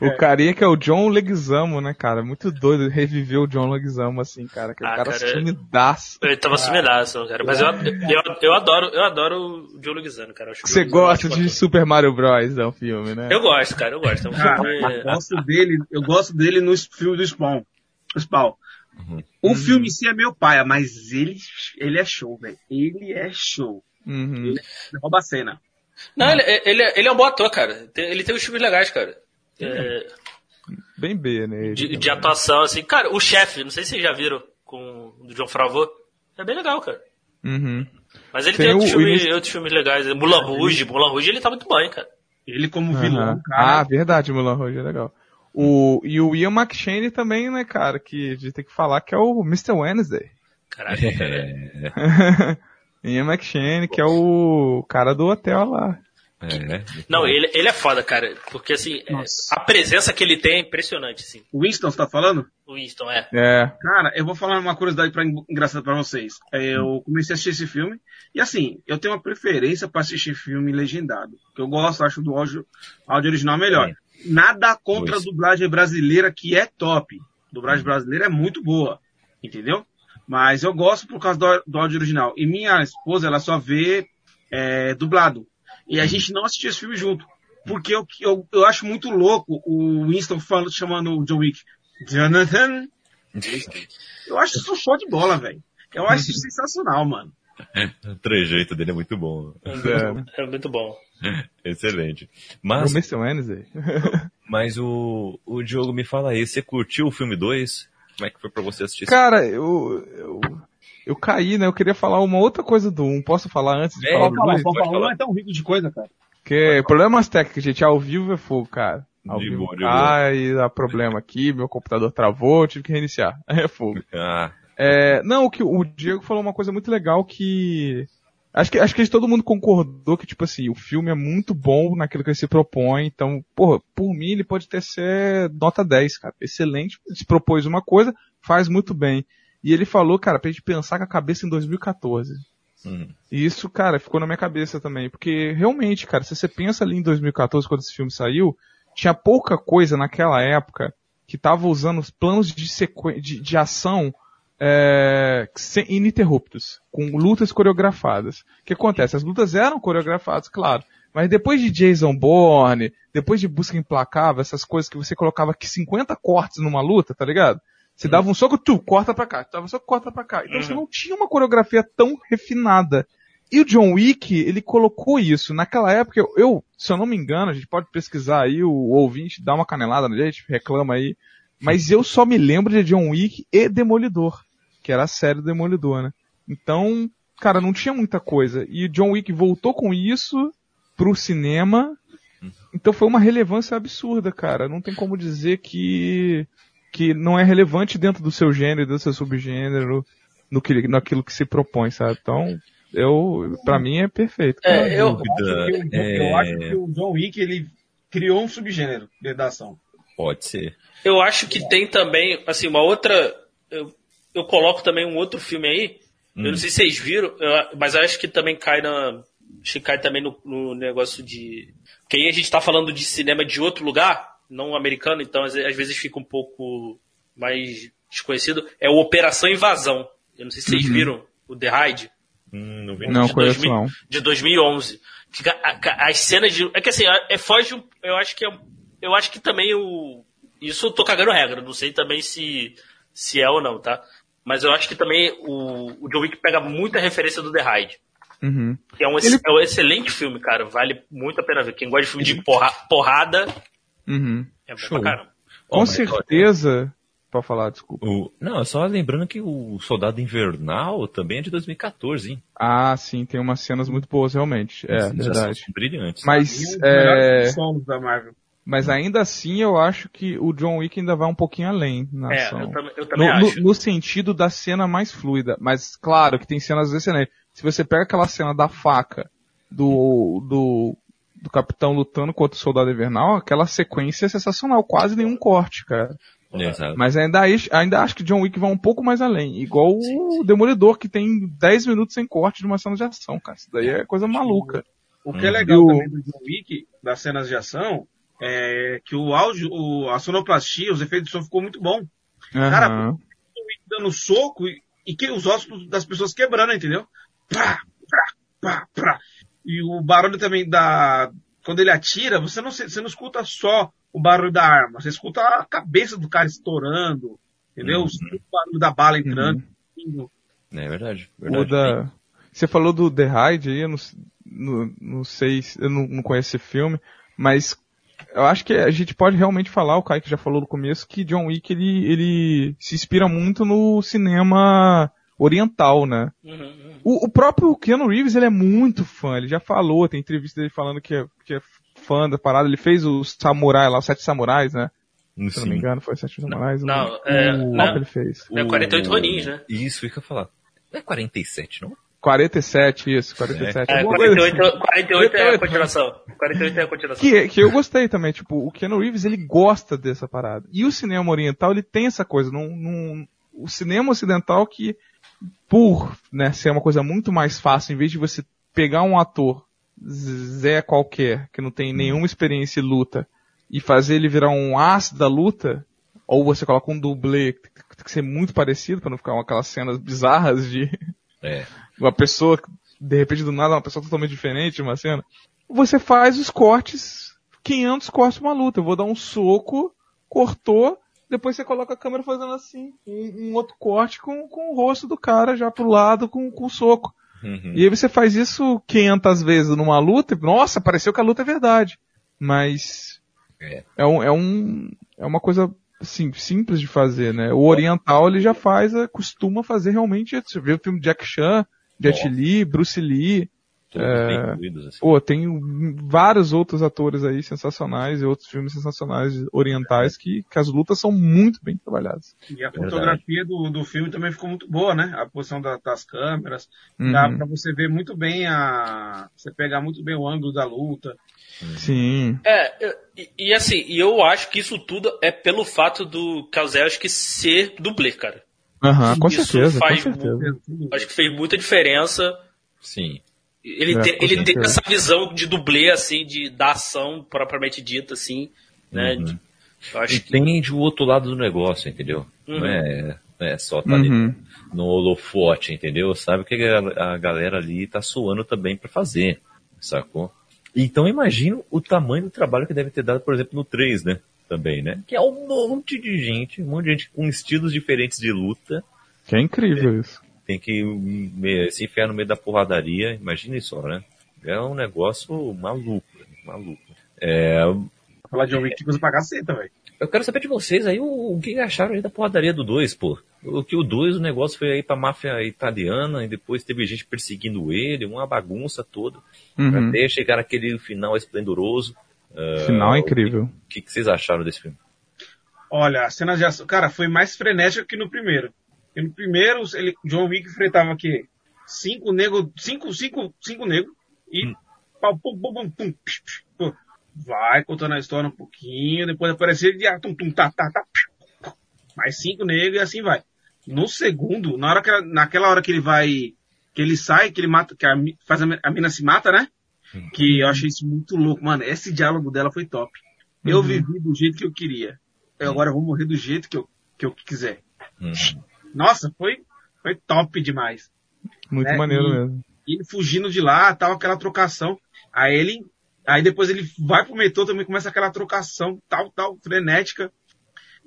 O carinha que é o John Leguizamo, né, cara? Muito doido reviver o John Leguizamo assim, cara. Aquele Ah, cara, cara, sumidaço. Ele tava sumidaço, cara. Mas eu, eu, eu adoro, eu adoro o John Leguizamo, cara. Que Você gosta gosto de Super Mario Bros, é o filme, né? Eu gosto, cara, eu gosto. É um Cara, filme- eu gosto dele, eu gosto dele no filme do Spawn. O Spawn. Uhum. O filme em si é meu pai, mas ele, ele é show, velho. Ele é show. Uhum. Ele rouba a cena. Não, ele, ele, ele é um bom ator, cara. Ele tem uns filmes legais, cara. É, Bem B, né? ele de, de atuação, assim. Cara, o chefe, não sei se vocês já viram, com o do John Favreau. É bem legal, cara. Uhum. Mas ele Tem tem, outros, o- filmes, início- outros filmes legais. Mulan Rouge, Mulan Rouge ele tá muito bem, cara. Ele como Aham. vilão, Ah, cara. verdade, Mulan Rouge é legal. O, e o Ian McShane também, né, cara, que a gente tem que falar que é o Mr. Wednesday. Caraca, cara. É, Ian McShane, que é o cara do hotel lá. é. Não, ele, ele é foda, cara. Porque, assim, é, Nossa. a presença que ele tem é impressionante, assim. O Winston, você tá falando? O Winston, é. É. Cara, eu vou falar uma curiosidade pra, engraçada pra vocês. É, Eu comecei a assistir esse filme, e assim, eu tenho uma preferência pra assistir filme legendado. Que eu gosto, acho do áudio, áudio original melhor. Nada contra Pois. a dublagem brasileira, que é top. A dublagem brasileira é muito boa, entendeu? Mas eu gosto por causa do, do áudio original. E minha esposa, ela só vê é, dublado. E a gente não assistiu esse filme junto. Porque eu, eu, eu acho muito louco o Winston falando, chamando o John Wick. Jonathan. Eu acho isso show de bola, velho. Eu acho isso sensacional, mano. O trejeito dele é muito bom. É. É muito bom. Excelente. Mas, mas o, o Diogo me fala aí, você curtiu o filme 2? Como é que foi pra você assistir? Cara, eu, eu, eu caí, né? Eu queria falar uma outra coisa do 1. Posso falar antes de É, falar do pode 2? falar, pode falar. é tão rico de coisa, cara. Porque problemas técnicos, gente, ao vivo é fogo, cara. Ao De vivo boa. cai, dá problema aqui, meu computador travou, tive que reiniciar. É fogo. Ah, É, não, o que o Diego falou uma coisa muito legal que acho que acho que todo mundo concordou que tipo assim, o filme é muito bom naquilo que ele se propõe, então, porra, por mim ele pode ter ser nota 10, cara. Excelente, ele se propôs uma coisa, faz muito bem. E ele falou, cara, pra gente pensar com a cabeça em 2014. hum, E isso, cara, ficou na minha cabeça também, porque realmente, cara, se você pensa ali em 2014 quando esse filme saiu, tinha pouca coisa naquela época que tava usando os planos de, sequ... de, de ação é, sem- ininterruptos, com lutas coreografadas. O que acontece? As lutas eram coreografadas, claro, mas depois de Jason Bourne, depois de Busca Implacável, essas coisas que você colocava aqui 50 cortes numa luta, tá ligado? Você dava um soco, tu, corta pra cá, dava um soco, corta pra cá. Então você não tinha uma coreografia tão refinada. E o John Wick, ele colocou isso. Naquela época, eu, eu, se eu não me engano, a gente pode pesquisar aí, o, ouvinte dá uma canelada na gente, reclama aí. Mas eu só me lembro de John Wick e Demolidor, que era a série do Demolidor, né? Então, cara, não tinha muita coisa. E o John Wick voltou com isso pro cinema. Então foi uma relevância absurda, cara. Não tem como dizer que que não é relevante dentro do seu gênero, do seu subgênero, no que, naquilo que se propõe, sabe? Então, eu, pra mim é perfeito. É, eu, acho, que, o- é, eu acho que o John Wick, ele criou um subgênero dentro da ação. pode ser. Eu acho que tem também, assim, uma outra. Eu, eu coloco também um outro filme aí, Hum. Eu não sei se vocês viram, mas eu acho que também cai na. Acho que cai também no, no negócio de. Porque aí a gente tá falando de cinema de outro lugar, não americano, então às, às vezes fica um pouco mais desconhecido. É o Operação Invasão. Eu não sei se vocês Uhum. viram o The Raid. Hum, não vi. Não, de, conheço 2000 não. de 2011. Fica, a- a- as cenas de. É que assim, é, foge. um- Eu acho que é. Eu acho que também o. Isso eu tô cagando regra, não sei também se, se é ou não, tá? Mas eu acho que também o, o John Wick pega muita referência do The Raid. Uhum. Que é um, Ele- é um excelente filme, cara. Vale muito a pena ver. Quem gosta de filme de porra- porrada Uhum. é bom Show. pra caramba. Com mas, certeza. Pode falar, desculpa. O, não, só lembrando que o Soldado Invernal também é de 2014, hein? Ah, sim, tem umas cenas muito boas, realmente. É, verdade. brilhantes. Mas, E é, da Marvel. Mas ainda assim eu acho que o John Wick ainda vai um pouquinho além na É, ação. eu, tam- eu também no, no- acho. no sentido da cena mais fluida. Mas claro que tem cenas excelentes. Se você pega aquela cena da faca do, do, do capitão lutando contra o soldado invernal, aquela sequência é sensacional, quase nenhum corte, cara. Exato. Mas ainda, acho- ainda acho que John Wick vai um pouco mais além. Igual o Demolidor, que tem 10 minutos sem corte de uma cena de ação, cara. Isso daí é coisa maluca. O que é Hum. legal E o- também do John Wick, das cenas de ação, é que o áudio, o, a sonoplastia, os efeitos de som ficou muito bom. Cara, John Wick dando soco e, e que os ossos das pessoas quebrando, entendeu? Pá, pá, pá, pá. E o barulho também da. Quando ele atira, você não, se- você não escuta só o barulho da arma, você escuta a cabeça do cara estourando, entendeu? Uhum. O barulho da bala entrando. indo. É verdade. O verdade. da... Você falou do The Raid aí, eu não, não, não sei, se- eu não, não conheço esse filme, mas eu acho que a gente pode realmente falar, o Kaique já falou no começo, que John Wick ele, ele se inspira muito no cinema oriental, né? Uhum, uhum. O, o próprio Keanu Reeves, ele é muito fã, ele já falou, tem entrevista dele falando que é, que é fã da parada, ele fez o Samurai lá, os Sete Samurais, né? Se eu não me Sim. engano, foi Sete Samurais. não, o, é, o, não. que ele fez? É 48 Ronin, né? Isso, fica falar. Não é 47, não? 47, isso, 47. É, assim. 48, 48 é a 48, continuação. 48 é a continuação. Que, que eu gostei também, tipo, o Keanu Reeves, ele gosta dessa parada. E o cinema oriental, ele tem essa coisa, num, num- o cinema ocidental que, por, né, ser uma coisa muito mais fácil, em vez de você pegar um ator, Zé qualquer, que não tem nenhuma experiência em luta, e fazer ele virar um as da luta, ou você coloca um dublê, que tem que ser muito parecido, para não ficar aquelas cenas bizarras de, É. uma pessoa, de repente do nada, uma pessoa totalmente diferente, uma cena. Você faz os cortes, 500 cortes uma luta. Eu vou dar um soco, cortou, depois você coloca a câmera fazendo assim, um, um outro corte com, com o rosto do cara já pro lado com, com o soco. Uhum. E aí você faz isso 500 vezes numa luta, e, nossa, pareceu que a luta é verdade. Mas É. é, um, é, um, é uma coisa assim, simples de fazer, né? O oriental ele já faz, eh, costuma fazer realmente, você vê o filme Jack Chan, Jet. Li, Bruce Lee, Todos É. bem incluídos, assim. pô, tem vários outros atores aí sensacionais e outros filmes sensacionais orientais que, que as lutas são muito bem trabalhadas. E a Verdade. fotografia do, do filme também ficou muito boa, né? A posição da- das câmeras. Uhum. Dá pra você ver muito bem a. Você pegar muito bem o ângulo da luta. Sim. É, e, e assim, e eu acho que isso tudo é pelo fato do Kazelski ser dublê, cara. Aham, com Isso certeza, com faz certeza. Acho que fez muita diferença. Sim. Ele, É, com ele essa visão de dublê, assim, de, da ação propriamente dita, assim, né? Uhum. Acho que. Entende o outro lado do negócio, entendeu? Uhum. Não é, não é só tá ali Uhum. no holofote, entendeu? Sabe que a, a galera ali tá suando também pra fazer, sacou? Então imagino o tamanho do trabalho que deve ter dado, por exemplo, no 3, né? Também, né? Que é um monte de gente, um monte de gente com estilos diferentes de luta, Que é incrível isso. tem que me- se enfiar no meio da porradaria, imagina isso, né? É um negócio maluco, maluco. É, Falar de John Wick coisa pra caceta, velho. Eu quero saber de vocês aí o, o que acharam aí da porradaria do 2, pô. O que o 2, o negócio foi aí pra máfia italiana e depois teve gente perseguindo ele, uma bagunça toda. Uhum. Até chegar naquele final esplendoroso. Ah, Final é incrível. O que, que vocês acharam desse filme? Olha, as cenas de ação. Cara, foi mais frenético que no primeiro. Porque no primeiro, ele, John Wick enfrentava aqui cinco negros, cinco, cinco, cinco negros e Hum. pau, pum, pum, pum, pum, pô. vai contando a história um pouquinho, depois aparecer de ah, tum, tum, tá, tá, tá, mais cinco negros e assim vai. No segundo, na hora que, naquela hora que ele vai, que ele sai, que ele mata, que a, faz a, a mina se mata, né? Que eu achei isso muito louco, mano. Esse diálogo dela foi top. Eu uhum. vivi do jeito que eu queria. Eu agora vou morrer do jeito que eu, que eu quiser. Uhum. Nossa, foi, foi top demais. Muito é, maneiro e, mesmo. Ele fugindo de lá, tal, aquela trocação. Aí ele, aí depois ele vai pro metrô, também começa aquela trocação, tal, tal, frenética.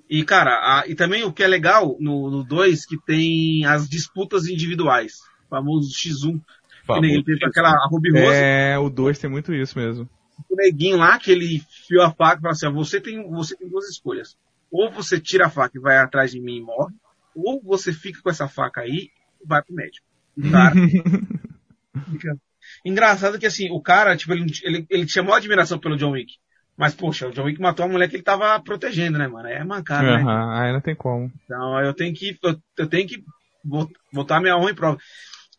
E, cara, a, e também o que é legal no 2, que tem as disputas individuais. O famoso X1. Famoso ele tem aquela Ruby Rose. É, o 2 tem muito isso mesmo. O neguinho lá, que ele fiou a faca e falou assim, você tem, você tem duas escolhas. Ou você tira a faca e vai atrás de mim e morre, ou você fica com essa faca aí e vai pro médico. Cara, Engraçado que assim, o cara, tipo, ele, ele, ele tinha maior admiração pelo John Wick. Mas, poxa, o John Wick matou a mulher que ele tava protegendo, né, mano? É mancada, uhum, né? Aí não tem como. Então, eu tenho que, eu, eu tenho que botar minha honra em prova.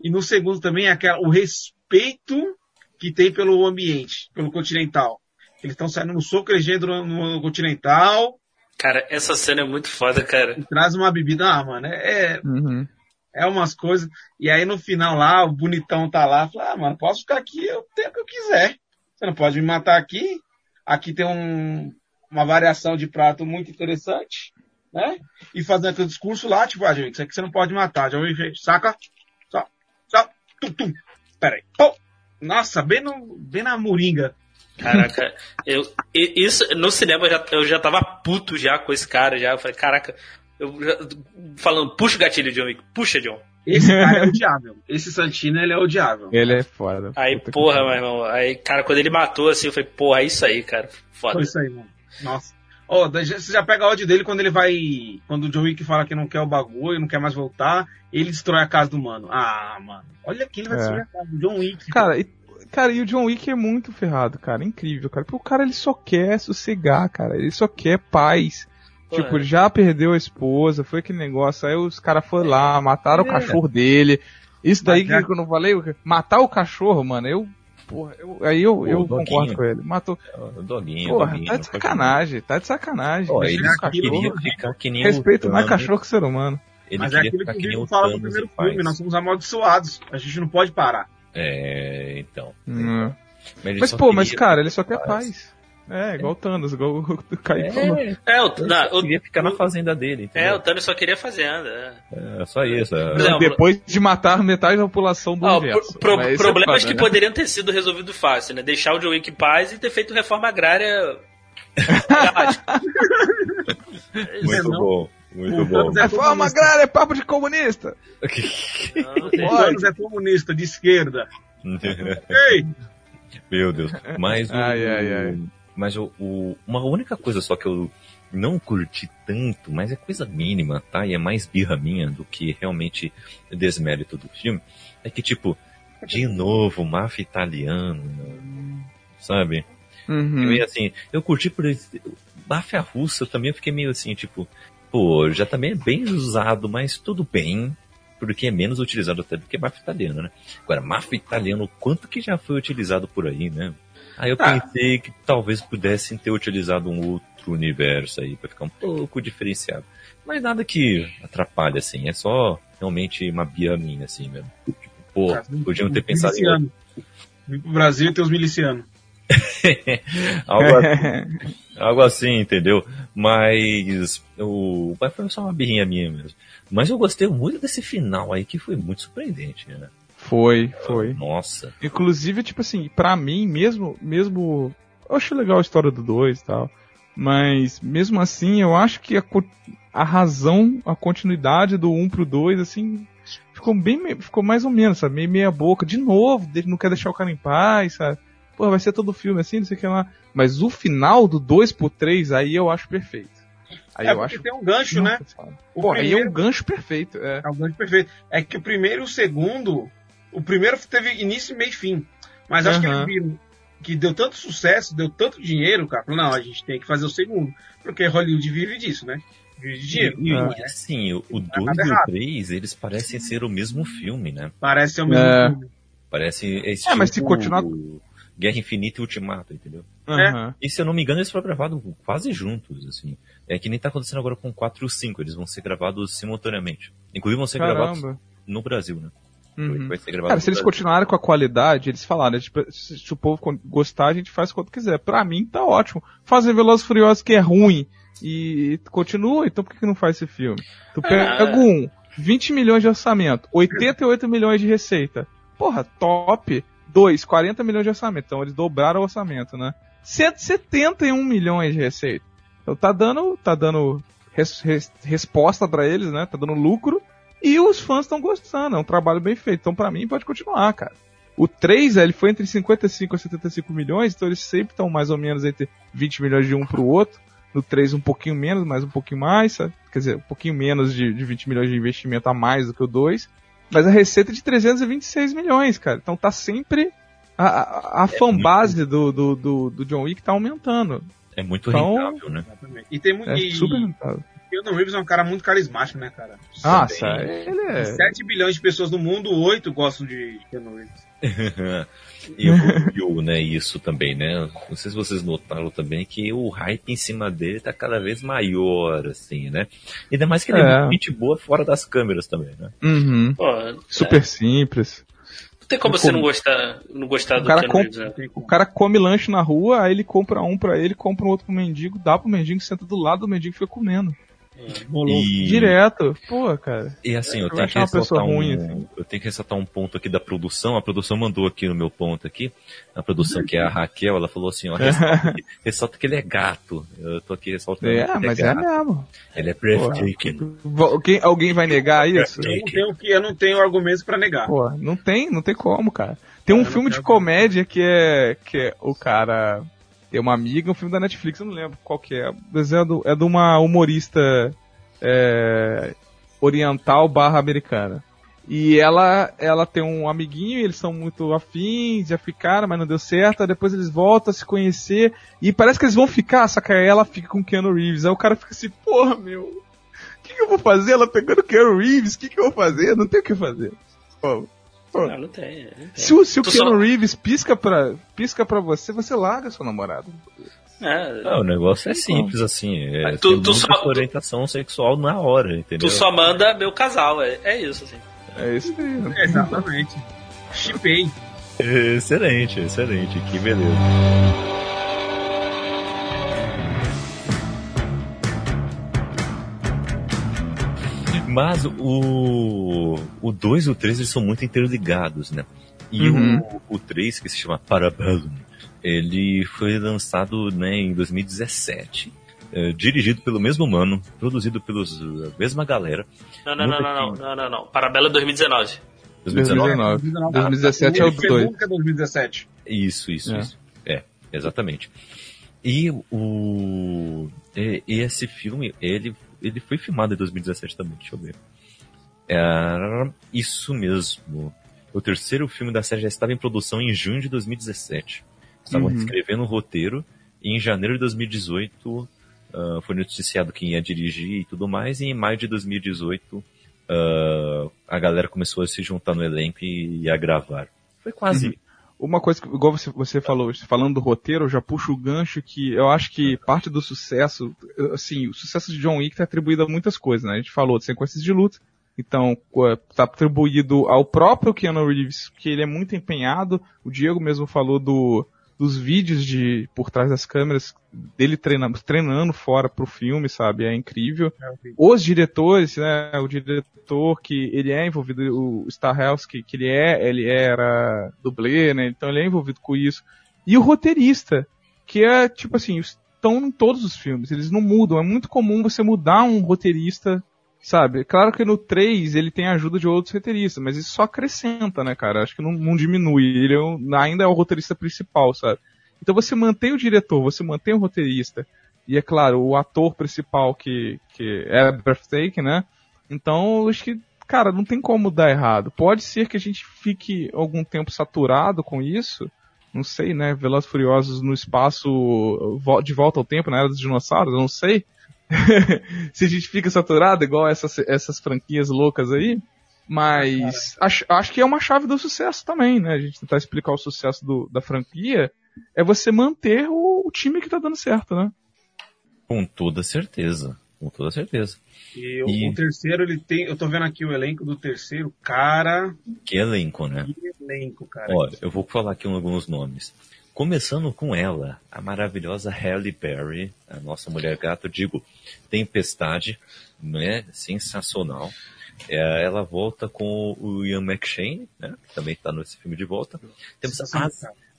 E no segundo também, é aquela, o respeito que tem pelo ambiente, pelo continental. Eles estão saindo no soco, eles no, no continental. Cara, essa cena é muito foda, cara. E traz uma bebida, ah, mano, é, uhum. é umas coisas. E aí no final lá, o bonitão tá lá, fala, ah, mano, posso ficar aqui o tempo que eu quiser. Você não pode me matar aqui. Aqui tem um, uma variação de prato muito interessante, né? E fazendo aquele discurso lá, tipo, ah, gente, isso aqui você não pode matar. Já ouvi, saca? Tum, tum. Pera aí. Pô! Nossa, bem, no, bem na moringa. Caraca, eu, isso, no cinema eu já, eu já tava puto já com esse cara, já. Eu falei, caraca, eu já, falando, puxa o gatilho, John Wick, puxa, John. Esse cara é odiável. Esse Santino, ele é odiável. Ele é foda. Aí, porra, meu irmão. Aí, cara, quando ele matou, assim, eu falei, porra, é isso aí, cara. Foda. Foi isso aí, mano. Nossa. Oh, você já pega a ódio dele quando ele vai. Quando o John Wick fala que não quer o bagulho, não quer mais voltar, ele destrói a casa do mano. Ah, mano. Olha quem vai é. destruir a casa do John Wick. Cara, e, cara, e o John Wick é muito ferrado, cara. Incrível, cara. Porque o cara ele só quer sossegar, cara. Ele só quer paz. Tipo, ele já perdeu a esposa, foi aquele negócio, aí os caras foram lá, mataram é. o cachorro dele. Isso daí que eu não falei, matar o cachorro, mano, eu. Porra, eu, aí eu, Pô, eu concordo com ele. Matou. O doguinho, Porra, doguinho, tá de sacanagem, tá de sacanagem. Pô, ele queria ficar que nem Respeito mais cachorro que ser humano. Ele Mas é aquilo que, que o fala no primeiro filme, nós somos amaldiçoados. A gente não pode parar. É, então. Hum. Mas, mas pô, mas cara, ele só quer paz. paz. É, igual o Thanos, igual o Kaique é. É, o, não, o, queria ficar na fazenda dele. Entendeu? É, o Thanos só queria fazenda. É, é só isso. É. Não, Depois de matar metade da população do ah, universo. Pro, pro, problemas é que né? poderiam ter sido resolvidos fácil, né? Deixar o John Wick em paz e ter feito reforma agrária. Muito bom. Muito bom. Reforma agrária é papo de comunista. Não, o Thanos é comunista, de esquerda. Ei! Meu Deus. Mas o, ai, ai, ai. Mas o, o, uma única coisa só que eu não curti tanto, mas é coisa mínima, tá? E é mais birra minha do que realmente desmérito do filme, é que, tipo, de novo, máfia italiano, sabe? Uhum. Eu, assim, eu curti por máfia russa, eu também fiquei meio assim, tipo, pô, já também é bem usado, mas tudo bem, porque é menos utilizado até do que máfia italiano, né? Agora, máfia italiano, quanto que já foi utilizado por aí, né? Aí eu ah. pensei que talvez pudessem ter utilizado um outro universo aí para ficar um pouco diferenciado. Mas nada que atrapalhe, assim. É só realmente uma bia minha, assim mesmo. Tipo, pô, podiam ter pensado em. Vim pro Brasil e ter os milicianos. algo, assim, algo assim, entendeu? Mas o foi só uma birrinha minha mesmo. Mas eu gostei muito desse final aí que foi muito surpreendente, né? Foi, foi. Nossa. Inclusive, tipo assim, pra mim, mesmo, mesmo. Eu acho legal a história do 2 e tal. Mas, mesmo assim, eu acho que a, a razão, a continuidade do 1 um pro 2, assim, ficou bem, ficou mais ou menos, sabe? Meio meia boca. De novo, ele não quer deixar o cara em paz, sabe? Pô, vai ser todo filme assim, não sei o que lá. Mas o final do 2 pro 3, aí eu acho perfeito. Aí é eu acho. tem um gancho, né? Pô, primeiro... aí é um gancho perfeito. É. é um gancho perfeito. É que o primeiro e o segundo o primeiro teve início, meio e fim. Mas acho uhum. que eles viram que deu tanto sucesso, deu tanto dinheiro, cara. Não, a gente tem que fazer o segundo. Porque Hollywood vive disso, né? Vive de dinheiro. E, é. Assim, o 2 e o 3, eles parecem ser o mesmo filme, né? Parece ser o mesmo é. filme. Parece esse É, mas se continuar... Guerra Infinita e Ultimato, entendeu? Aham. E se eu não me engano, eles foram gravados quase juntos, assim. É que nem tá acontecendo agora com o 4 e o 5, eles vão ser gravados simultaneamente. Inclusive vão ser gravados Caramba. no Brasil, né? Uhum. Cara, se eles continuarem com a qualidade, eles falaram, tipo, se, o povo gostar, a gente faz quanto quiser. Pra mim, tá ótimo. Fazer Velozes e Furiosos que é ruim e continua, então por que, que não faz esse filme? Tu pega Ah. um, 20 milhões de orçamento, 88 milhões de receita. Porra, top. Dois, 40 milhões de orçamento. Então eles dobraram o orçamento, né? 171 milhões de receita. Então tá dando, tá dando res- res- resposta pra eles, né? Tá dando lucro. E os fãs estão gostando, é um trabalho bem feito. Então, pra mim, pode continuar, cara. O 3, ele foi entre 55 e 75 milhões, então eles sempre estão mais ou menos entre 20 milhões de um pro outro. No 3, um pouquinho menos, mais um pouquinho mais, sabe? Quer dizer, um pouquinho menos de, de 20 milhões de investimento a mais do que o 2. Mas a receita é de 326 milhões, cara. Então tá sempre. A, a, a fanbase do, do, do, do John Wick tá aumentando. É muito Então- rentável, né? Exatamente. E tem muito. É e, super rentável. O Keanu Reeves é um cara muito carismático, né, cara? Nossa, ele De é. 7 bilhões de pessoas no mundo, 8 gostam de Keanu Reeves. e evoluiu, né, isso também, né? Não sei se vocês notaram também que o hype em cima dele tá cada vez maior, assim, né? Ainda mais que ele é, É. muito gente boa fora das câmeras também, né? Uhum. Pô, Super simples. Não tem como Eu você como- não gostar, não gostar O do cara Keanu com- Reeves, né? Tem O cara come lanche na rua, aí ele compra um pra ele, compra um outro pro mendigo, dá pro mendigo, senta do lado do mendigo e fica comendo. Rolou. E, Direto. Pô, cara. e assim, eu Eu tenho, que ressaltar um, ruim, assim. eu tenho que ressaltar um ponto aqui da produção. A produção mandou aqui no meu ponto aqui. A produção que é a Raquel, ela falou assim, ó, ressalta, que, ressalta que ele é gato. Eu tô aqui ressaltando É, que ele mas é é gato. mesmo. Ele é breathtaking. Quem, alguém vai negar isso? Eu não tenho, eu não tenho argumentos pra negar. Pô, não tem, não tem como, cara. Tem um filme de comédia que é, que é o cara tem uma amiga, um filme da Netflix, eu não lembro qual que é, mas é, do, é de uma humorista é, oriental barra americana. E ela, ela tem um amiguinho, eles são muito afins, já ficaram, mas não deu certo. Depois eles voltam a se conhecer e parece que eles vão ficar, só que aí ela fica com Keanu Reeves. Aí o cara fica assim, porra, meu, o que, que eu vou fazer? Ela pegando Keanu Reeves, o que, que eu vou fazer? Não tem o que fazer. Pô, Não, não tem. não tem. se o, se o Keanu só- Reeves pisca pra, pisca pra você, você larga seu namorado. É, Ah, o negócio é simples, assim. É, tu- tu só- orientação sexual na hora, entendeu? tu só manda meu casal, é, é isso, assim. É isso aí. né? Exatamente. Chipei. Excelente, excelente. Que beleza. Mas o o 2 e o 3 eles são muito interligados, né? E Uhum. o, o 3, que se chama Parabellum, ele foi lançado né, em 2017. eh, dirigido pelo mesmo mano, produzido pelos a mesma galera. Não, não, não, não, não, aqui. não, não, não. Parabela 2019. 2019? 2019. 2017 é o Ele fez 2. um que é 2017. Isso, isso, É. isso. É, exatamente. E o. e- e esse filme, ele, ele foi filmado em 2017 também, deixa eu ver. É, isso mesmo. O terceiro filme da série já estava em produção em junho de 2017. Estavam Uhum. escrevendo o roteiro e em janeiro de 2018 ah, foi noticiado quem ia dirigir e tudo mais, e em maio de 2018 ah, a galera começou a se juntar no elenco e, e a gravar. Foi quase Uhum. Uma coisa que, igual você, você falou, falando do roteiro, eu já puxo o gancho que eu acho que parte do sucesso, assim, o sucesso de John Wick está atribuído a muitas coisas, né? A gente falou de sequências de luta, então está atribuído ao próprio Keanu Reeves, que ele é muito empenhado. O Diego mesmo falou do, dos vídeos de por trás das câmeras dele treinando, treinando fora pro filme, sabe? É incrível. Os diretores, né? O diretor que ele é envolvido, o Starhouse, que, que ele é, ele era dublê, né? Então ele é envolvido com isso. E o roteirista, que é tipo assim, estão em todos os filmes, eles não mudam. É muito comum você mudar um roteirista, sabe? Claro que no 3 ele tem a ajuda de outros roteiristas, mas isso só acrescenta, né, cara? Acho que não, não diminui. Ele é um- ainda é o roteirista principal, sabe? Então você mantém o diretor, você mantém o roteirista, e é claro, o ator principal que, que é breathtaking, né? Então, acho que, cara, não tem como dar errado. Pode ser que a gente fique algum tempo saturado com isso, não sei, né? Velozes Furiosos no espaço de volta ao tempo, na era dos dinossauros, não sei. Se a gente fica saturado igual essas, essas franquias loucas aí, Mas acho, acho que é uma chave do sucesso também, né? A gente tentar explicar o sucesso do, da franquia é você manter o, o time que tá dando certo, né? Com toda certeza. Com toda certeza. E, o- o terceiro, ele tem. Eu tô vendo aqui o elenco do terceiro. Cara. Que elenco, né? Que elenco, cara. Olha, eu vou falar aqui alguns nomes. Começando com ela, a maravilhosa Halle Berry, a nossa mulher gato, digo, Tempestade, né? Sensacional. É, ela volta com o Ian McShane, né? Que também está nesse filme de volta. Temos cara.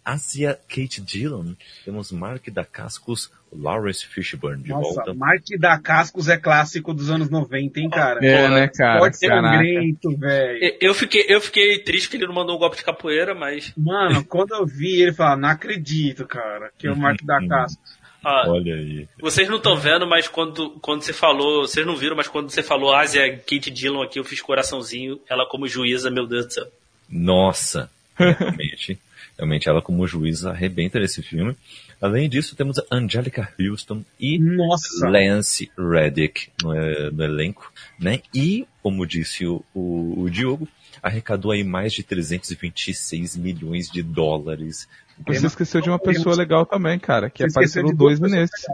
Asia Kate Dillon, temos Mark Dacascos, Lawrence Fishburne de Nossa, volta. Mark da Cascos é clássico dos anos 90, hein, cara? É, né, cara? Pode ser um grito, velho. Eu fiquei, eu fiquei triste que ele não mandou um golpe de capoeira, mas. Mano, quando eu vi ele falar, não acredito, cara, que é o Mark da Cascos. ó, Olha aí. vocês não estão vendo, mas quando, quando você falou. Vocês não viram, mas quando você falou Ásia Kate Dillon aqui, eu fiz coraçãozinho. Ela como juíza, meu Deus do céu. Nossa, realmente, realmente ela como juíza arrebenta nesse filme. Além disso, temos a Angelica Houston e Nossa. Lance Reddick no, eh, no elenco, né? E, como disse o, o, o Diogo, arrecadou aí mais de 326 milhões de dólares. Você esqueceu de uma pessoa legal também, cara, que apareceu no de duas 2 pessoas nesse.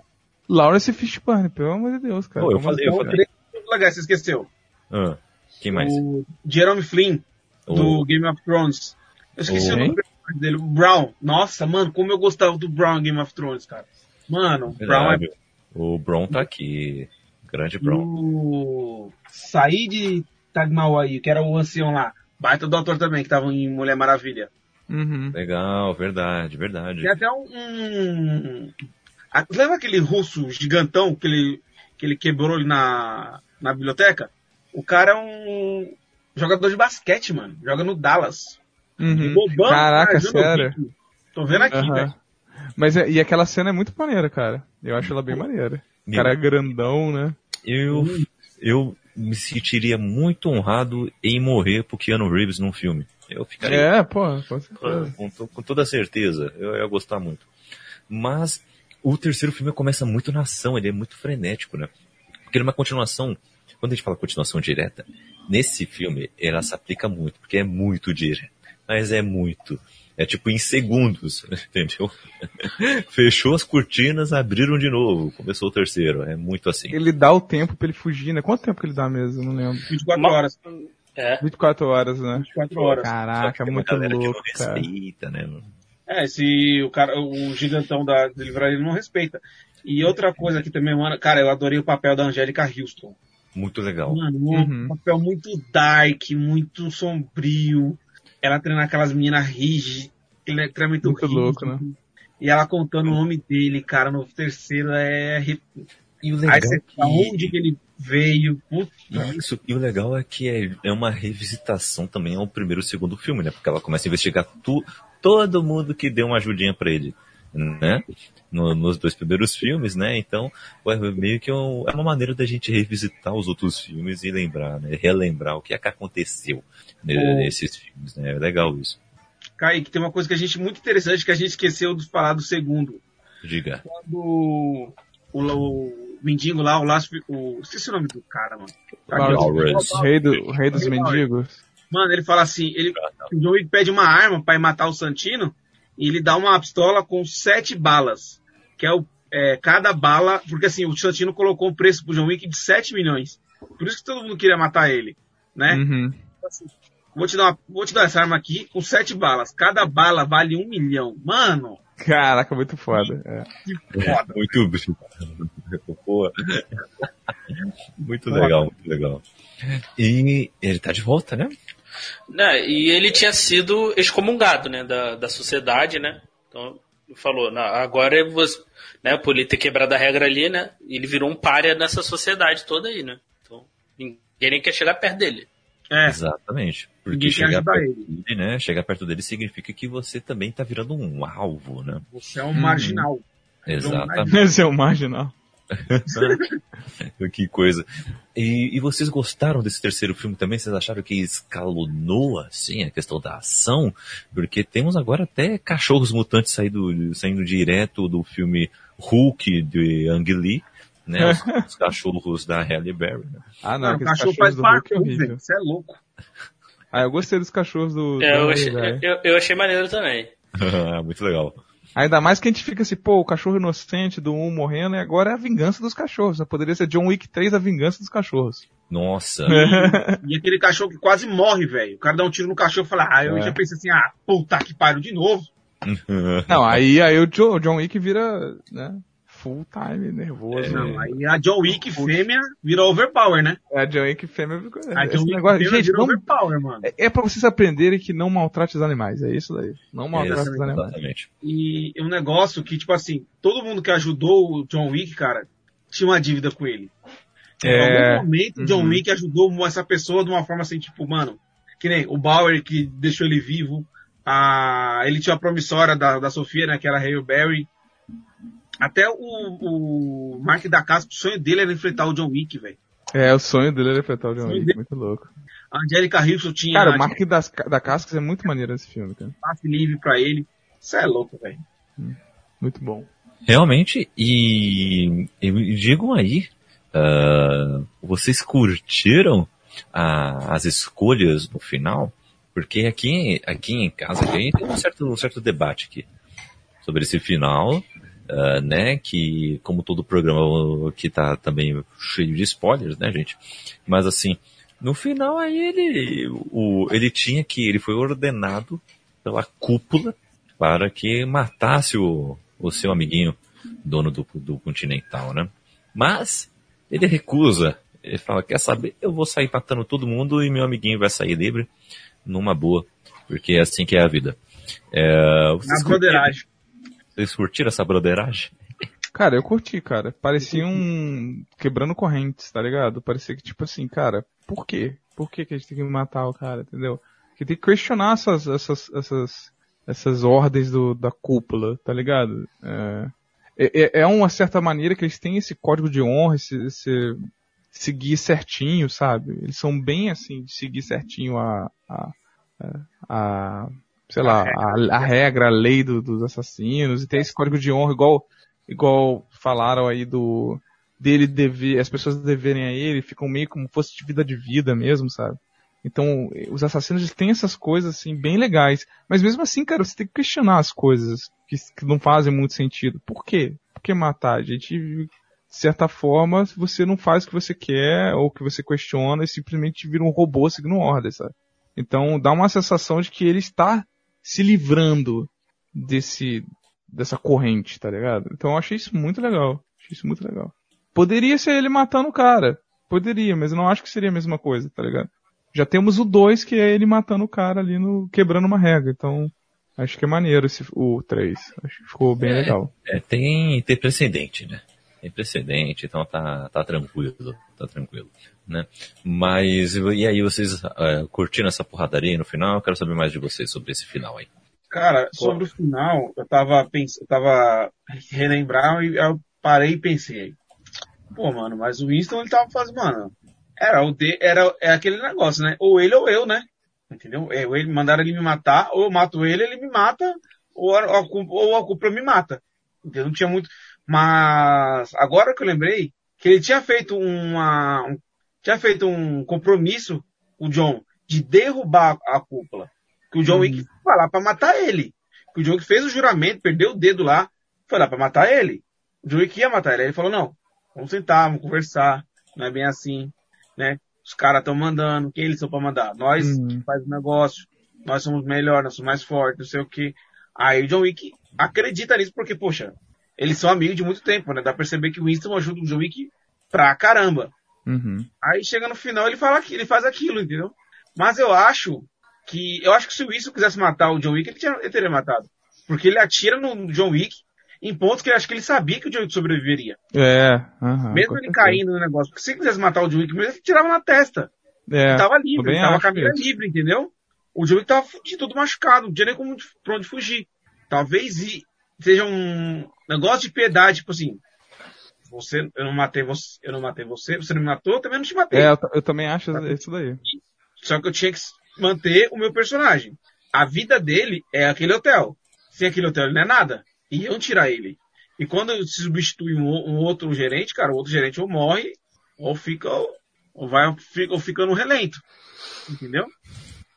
Lawrence Fishburne, pelo amor de Deus, cara. Pô, eu falei, eu Então, falei. legais, você esqueceu. Ah, quem mais? O Jerome Flynn, do O- Game of Thrones. Eu esqueci O- o nome dele. O Brown. Nossa, mano, como eu gostava do Brown em Game of Thrones, cara. Mano, o Brown é. O Bron tá aqui. Grande Bron. o Said Tagmawai, que era o ancião lá. Baita do ator também, que tava em Mulher Maravilha. Uhum. Legal, verdade, verdade. Tem até um... um... Ah, Lembra aquele russo gigantão que ele, que ele quebrou ali na, na biblioteca? O cara é um jogador de basquete, mano. Joga no Dallas. Uhum. Bobão, Caraca, sério. Tô vendo aqui, Aham. velho. Mas é- e aquela cena é muito maneira, cara. Eu acho ela bem maneira. O cara é grandão, né? Eu, eu me sentiria muito honrado em morrer pro Keanu Reeves num filme. Eu ficaria É, pô, com com, to- com toda certeza. Eu ia gostar muito. Mas o terceiro filme começa muito na ação, ele é muito frenético, né? Porque ele é uma continuação. Quando a gente fala continuação direta, nesse filme ela se aplica muito, porque é muito direto. Mas é muito. É tipo em segundos, entendeu? Fechou as cortinas, abriram de novo. Começou o terceiro. É muito assim. Ele dá o tempo pra ele fugir, né? Quanto tempo que ele dá mesmo? Não lembro. 24 Uma- horas. É. 24 horas, né? 24 horas. Que Caraca, muito galera que louco, não cara. respeita, né? É, se o cara, o gigantão da livraria não respeita. E outra coisa aqui também, mano, cara, eu adorei o papel da Angélica Houston. Muito legal. Mano, um Uhum. papel muito dark, muito sombrio. Ela treina aquelas meninas rígidas, ele é treinamento Muito rígido. louco, né? E ela contando o nome dele, cara, no terceiro é. E o legal Aí você é que... onde que ele veio. Puta. Isso, e o legal é que é, é uma revisitação também ao primeiro e segundo filme, né? Porque ela começa a investigar tu, todo mundo que deu uma ajudinha pra ele, né? No- nos dois primeiros filmes, né? Então, é meio que um- é uma maneira da gente revisitar os outros filmes e lembrar, né? Relembrar o que é que aconteceu né, O- nesses filmes, né? É legal isso. Kaique, tem uma coisa que a gente muito interessante que a gente esqueceu de falar do segundo. Diga. Quando o, o mendigo lá, o Last, o, esqueci o nome do cara, mano. Lawrence. O rei, do, o rei dos mendigos. Mano, ele fala assim, ele, o John Wick pede uma arma pra ir matar o Santino e ele dá uma pistola com sete balas, que é o é, cada bala, porque assim, o Santino colocou um preço pro John Wick de 7 milhões. Por isso que todo mundo queria matar ele, né? Uhum. Vou te dar uma- vou te dar essa arma aqui com sete balas. Cada bala vale um milhão. Mano, Caraca, muito foda. É. que foda. Muito. Muito legal, muito legal. E ele tá de volta, né? Né, e ele tinha sido excomungado, né, da, da sociedade, né? Então, ele falou, "Não, agora você, né, por ele ter quebrado a regra ali, né? Ele virou um párea nessa sociedade toda aí, né? Então, ninguém nem quer chegar perto dele. É, Exatamente. Porque Ninguém quer chegar ajudar perto dele, né? Chegar perto dele significa que você também tá virando um alvo, né? você é um marginal. Exatamente. Esse é o marginal. que coisa. E, e vocês gostaram desse terceiro filme também? Vocês acharam que escalonou, assim, a questão da ação? Porque temos agora até cachorros mutantes saindo, saindo direto do filme Hulk de Ang Lee, né? Os, os cachorros da Halle Berry, né? Ah, não, Mano, o aqueles cachorro cachorros faz do Hulk é horrível. Você é louco. Ah, eu gostei dos cachorros do. É, do eu, achei, eu, eu achei maneiro também. Muito legal. Ainda mais que a gente fica assim, pô, o cachorro inocente do 1 morrendo e agora é a vingança dos cachorros. Né? Poderia ser John Wick 3, a vingança dos cachorros. Nossa. E aquele cachorro que quase morre, velho. O cara dá um tiro no cachorro e fala, ah, eu É. já pensei assim, ah, puta que pariu de novo. Não, aí, aí o John Wick vira, né, full time, nervoso. Não, aí a John Wick fêmea virou overpower, né? É, a John Wick fêmea ficou... A John Wick negócio, fêmea gente, virou não, overpower, mano. é, é pra vocês aprenderem que não maltrate os animais, é isso daí. Não maltrate os animais. Exatamente. E um negócio que, tipo assim, todo mundo que ajudou o John Wick, cara, tinha uma dívida com ele. Em É, algum momento, o John uhum. Wick ajudou essa pessoa de uma forma assim, tipo, mano, que nem o Bauer que deixou ele vivo, a, ele tinha a promissória da, da Sofia, né, que era Hale Berry. Até o, o Mark da Casca, o sonho dele era enfrentar o John Wick, velho. É, o sonho dele era enfrentar o John Wick, dele. muito louco. A Angelica Houston tinha Cara, o Mark das, da Cascas é muito maneiro esse filme, cara. passe livre pra ele. Isso é louco, velho. Muito bom. Realmente, e, e digam aí, ah, vocês curtiram a- as escolhas no final? Porque aqui, aqui em casa a gente tem um certo, um certo debate aqui sobre esse final, ah, né? Que, como todo programa que tá também cheio de spoilers, né, gente? Mas assim, no final aí ele, o, ele tinha que, ele foi ordenado pela cúpula para que matasse o, o seu amiguinho, dono do, do Continental, né? Mas ele recusa. Ele fala, quer saber? Eu vou sair matando todo mundo e meu amiguinho vai sair livre numa boa, porque é assim que é a vida. É, vocês, Na curtiram. Vocês curtiram essa broderagem? Cara, eu curti, cara. Parecia um. quebrando correntes, tá ligado? Parecia que, tipo assim, cara, por quê? Por que, que a gente tem que matar o cara, entendeu? Que tem que questionar essas, essas, essas, essas ordens do, da cúpula, tá ligado? É, é, é uma certa maneira que eles têm esse código de honra, esse, esse seguir certinho, sabe? Eles são bem assim, de seguir certinho a, a, a sei lá, a, a regra, a lei do- dos assassinos, e tem esse código de honra igual igual falaram aí do dele dever, as pessoas deverem a ele, ficam meio como fosse de vida de vida mesmo, sabe? Então, os assassinos eles têm essas coisas assim bem legais, mas mesmo assim, cara, você tem que questionar as coisas que, que não fazem muito sentido. Por quê? Por que matar? A gente, de certa forma, se você não faz o que você quer ou o que você questiona e simplesmente vira um robô seguindo ordens, sabe? Então, dá uma sensação de que ele está se livrando desse dessa corrente, tá ligado? Então eu achei isso muito legal. Achei isso muito legal. Poderia ser ele matando o cara. Poderia, mas eu não acho que seria a mesma coisa, tá ligado? Já temos o 2, que é ele matando o cara ali no. quebrando uma regra. Então, acho que é maneiro esse, o 3. Acho que ficou bem É. legal. É, tem, tem precedente, né? Tem precedente, então tá, tá tranquilo, tá tranquilo, né? Mas, e aí, vocês ah, curtiram essa porradaria aí no final? Eu quero saber mais de vocês sobre esse final aí. Cara, sobre o final, eu tava pensando, eu tava relembrar e eu parei e pensei. Pô, mano, mas o Winston ele tava fazendo, mano, era o de, era é aquele negócio, né? Ou ele ou eu, né? Entendeu? É, ou ele mandaram ele me matar, ou eu mato ele, ele me mata, ou culpa, ou a culpa me mata. Entendeu? Não tinha muito. Mas agora que eu lembrei que ele tinha feito uma um, tinha feito um compromisso, o John, de derrubar a cúpula. Que o John Hum. Wick foi lá pra matar ele. Que o John Wick fez o juramento, perdeu o dedo lá, foi lá pra matar ele. O John Wick ia matar ele. Aí ele falou, não, vamos sentar, vamos conversar. Não é bem assim, né? Os caras estão mandando, quem eles são pra mandar? Nós Uhum. faz o negócio, nós somos melhores, nós somos mais fortes, não sei o que. Aí o John Wick acredita nisso porque, poxa, eles são amigos de muito tempo, né? Dá pra perceber que o Winston ajuda o John Wick pra caramba. Uhum. Aí chega no final ele fala que ele faz aquilo, entendeu? Mas eu acho que eu acho que se o Winston quisesse matar o John Wick, ele, tinha- ele teria matado. Porque ele atira no John Wick em pontos que ele acho que ele sabia que o John Wick sobreviveria. É, aham, mesmo ele caindo no negócio. Porque se ele quisesse matar o John Wick, mesmo ele tirava na testa. É, ele tava livre, ele tava caminho isso. livre, entendeu? O John Wick tava fudido, todo machucado, não tinha nem como, pra onde fugir. Talvez seja um negócio de piedade, tipo assim, você, eu não matei você, eu não matei você, você não me matou, eu também não te matei. É, eu, eu também acho isso daí. Só que eu tinha que manter o meu personagem. A vida dele é aquele hotel. Sem aquele hotel ele não é nada. E eu tirar ele. E quando se substitui um, um outro gerente, cara, o outro gerente ou morre, ou fica ou vai ou fica no relento. Entendeu?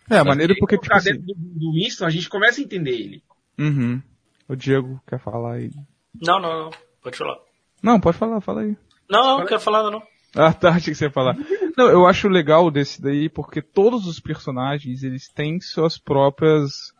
É, a maneira porque, tipo assim... dentro do, do Winston, a gente começa a entender ele. Uhum. O Diego quer falar aí. Não, não, não. Pode falar. Não, pode falar, fala aí. Não, não, não quero falar não. Ah, tá, achei que você ia falar. Não, eu acho legal desse daí porque todos os personagens, eles têm suas próprias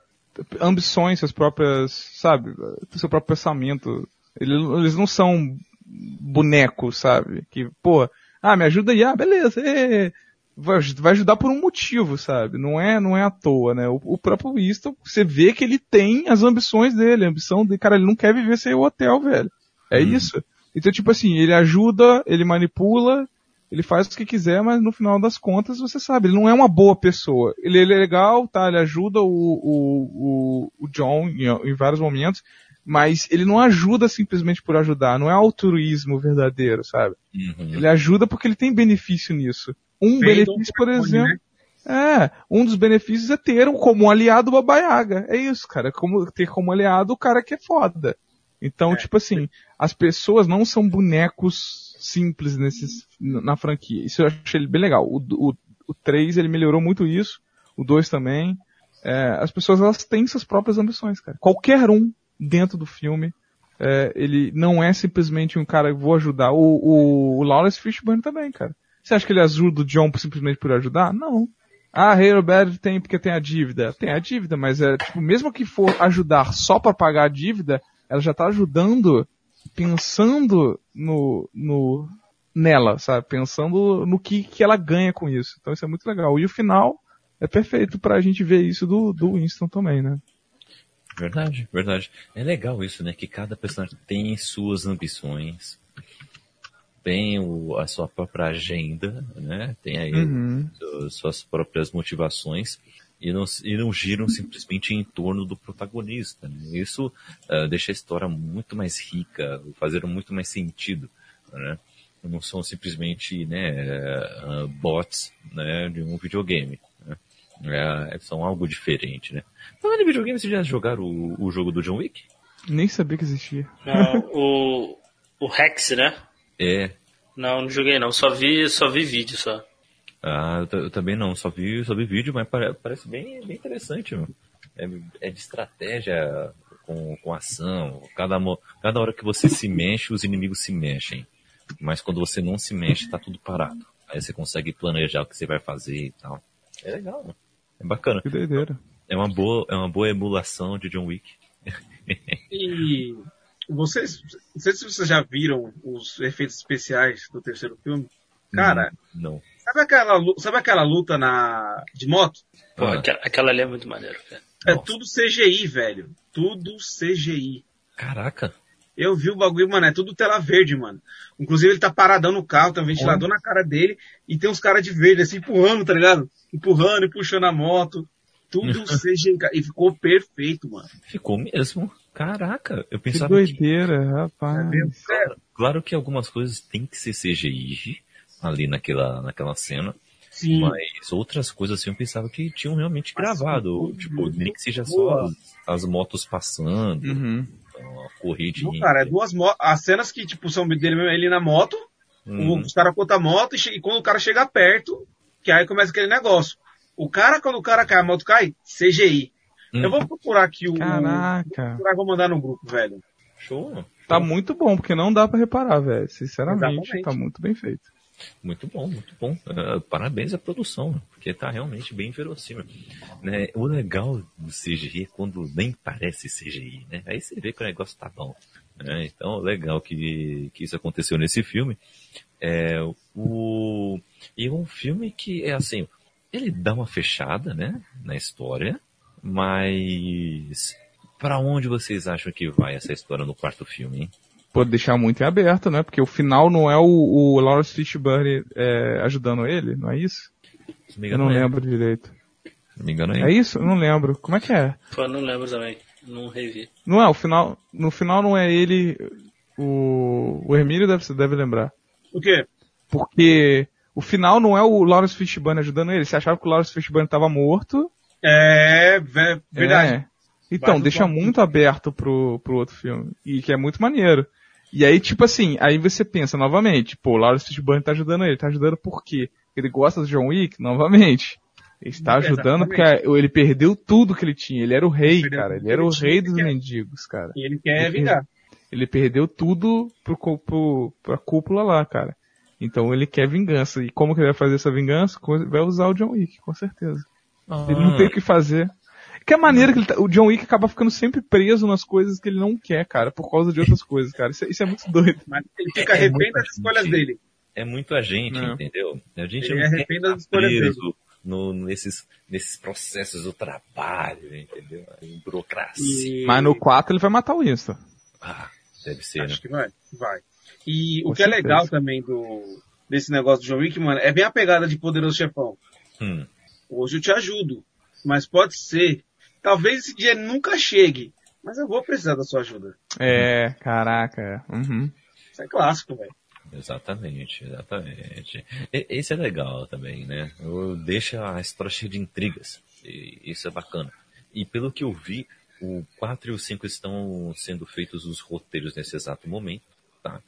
ambições, suas próprias, sabe, seu próprio pensamento. Eles, não são bonecos, sabe? Que, pô, ah, me ajuda aí, ah, beleza, é, vai, ajudar por um motivo, sabe? Não é, não é à toa, né? O, o próprio Winston, você vê que ele tem as ambições dele, a ambição de, cara, ele não quer viver sem o hotel, velho. É hum. isso. Então, tipo assim, ele ajuda, ele manipula, ele faz o que quiser, mas no final das contas, você sabe, ele não é uma boa pessoa. Ele, ele é legal, tá? Ele ajuda o, o, o, o John em, em, vários momentos, mas ele não ajuda simplesmente por ajudar, não é altruísmo verdadeiro, sabe? Uhum. Ele ajuda porque ele tem benefício nisso. Um benefício, por exemplo. Né? É, um dos benefícios é ter como aliado o Babaiaga. É isso, cara. Como, ter como aliado o cara que é foda. Então, é. tipo assim, as pessoas não são bonecos simples nesses, na franquia. Isso eu achei bem legal. O, o, o 3, ele melhorou muito isso. O 2 também. É, as pessoas, elas têm suas próprias ambições, cara. Qualquer um dentro do filme, é, ele não é simplesmente um cara, vou ajudar. O, o, o Lawrence Fishburne também, cara. Você acha que ele ajuda o John simplesmente por ajudar? Não. Ah, Halo Bad tem porque tem a dívida. Tem a dívida, mas é tipo, mesmo que for ajudar só para pagar a dívida, ela já tá ajudando pensando no, no, nela, sabe? Pensando no que, que ela ganha com isso. Então isso é muito legal. E o final é perfeito pra gente ver isso do, do Winston também, né? Verdade, verdade. É legal isso, né? Que cada personagem tem suas ambições, tem o, a sua própria agenda, né? Tem aí uhum. suas próprias motivações e não, e não giram simplesmente em torno do protagonista. Né? Isso uh, deixa a história muito mais rica, fazer muito mais sentido, né? Não são simplesmente né, uh, bots né, de um videogame. Né? É, são algo diferente, né? Falando em videogame, vocês já jogaram o, o jogo do John Wick? Nem sabia que existia. Não, o, o Rex, né? É. Não, não joguei não, só vi, só vi vídeo só. Ah, eu, eu também não, só vi, só vi vídeo, mas parece bem, bem interessante, mano. É, é de estratégia com, com ação. Cada, cada hora que você se mexe, os inimigos se mexem. Mas quando você não se mexe, tá tudo parado. Aí você consegue planejar o que você vai fazer e tal. É legal, mano. É bacana. Que doideira. É uma boa, é uma boa emulação de John Wick. e vocês, não sei se vocês já viram os efeitos especiais do terceiro filme. Cara, não. Sabe aquela, sabe aquela luta na de moto? Pô, ah. aquela, aquela ali é muito maneiro, cara. É Nossa. tudo CGI, velho. Tudo CGI. Caraca. Eu vi o bagulho, mano, é tudo tela verde, mano. Inclusive ele tá paradão no carro, tem um ventilador na cara dele e tem uns caras de verde assim empurrando, tá ligado? Empurrando e puxando a moto. Tudo CGI, e ficou perfeito, mano. Ficou mesmo. Caraca, eu pensava que doideira, que... rapaz. É claro, claro, que algumas coisas tem que ser CGI ali naquela, naquela cena. Sim. Mas outras coisas assim eu pensava que tinham realmente gravado. Assim, tipo, nem que seja só as, as motos passando. Uhum. Então, a corridinha. cara, é duas motos. As cenas que, tipo, são dele mesmo, ele na moto, uhum. os caras contam a moto e, e, quando o cara chega perto, que aí começa aquele negócio. O cara, quando o cara cai, a moto cai, CGI. Eu vou procurar aqui o. Caraca. Vou, vou mandar no grupo, velho. Show. Tá muito bom, porque não dá para reparar, velho. Sinceramente, Exatamente. tá muito bem feito. Muito bom, muito bom. Uh, parabéns à produção, porque tá realmente bem verossímil. Né? O legal do CGI é quando nem parece CGI, né? Aí você vê que o negócio tá bom. Né? Então, legal que, que isso aconteceu nesse filme. É, o, e um filme que é assim, ele dá uma fechada, né? Na história, mas para onde vocês acham que vai essa história no quarto filme, hein? Pode deixar muito em aberto, né? Porque o final não é o, o Lawrence Fishburne é, ajudando ele, não é isso? Eu não é. lembro direito. Se me engano é. É isso? Eu não lembro. Como é que é? Pô, não lembro também. Não revi. Não é, o final, no final não é ele, o, o Hermínio deve, deve lembrar. O quê? Porque o final não é o Lawrence Fishburne ajudando ele. Você achava que o Lawrence Fishburne estava morto é, verdade. É. Então, deixa muito aberto pro, pro outro filme. E que é muito maneiro. E aí, tipo assim, aí você pensa novamente, pô, o Lawrence Fishburne tá ajudando ele. Tá ajudando por quê? Ele gosta do John Wick, novamente. Ele está ajudando porque ele perdeu tudo que ele tinha. Ele era o rei, ele cara. Ele era o rei dos mendigos, cara. E ele quer ele vingar. Ele perdeu tudo pro, pro, pra cúpula lá, cara. Então ele quer vingança. E como que ele vai fazer essa vingança? Vai usar o John Wick, com certeza. Ah. Ele não tem o que fazer. Que é a maneira que tá, o John Wick acaba ficando sempre preso nas coisas que ele não quer, cara, por causa de outras coisas, cara. Isso, é, isso é muito doido. Mas ele fica é, refém das escolhas dele. É muito a gente, não. entendeu? A gente ele é refém das escolhas preso dele. No, nesses, nesses processos do trabalho, entendeu? Em burocracia. E... Mas no 4 ele vai matar o Winston. Ah, deve ser, Acho né? que vai, vai. E Com o que certeza. é legal também do, desse negócio do John Wick, mano, é bem a pegada de Poderoso Chefão. Hum. Hoje eu te ajudo, mas pode ser Talvez esse dia nunca chegue, mas eu vou precisar da sua ajuda. É, caraca. Uhum. Isso é clássico, velho. Exatamente, exatamente. E, esse é legal também, né? Deixa a história cheia de intrigas. E isso é bacana. E pelo que eu vi, o 4 e o 5 estão sendo feitos os roteiros nesse exato momento, tá?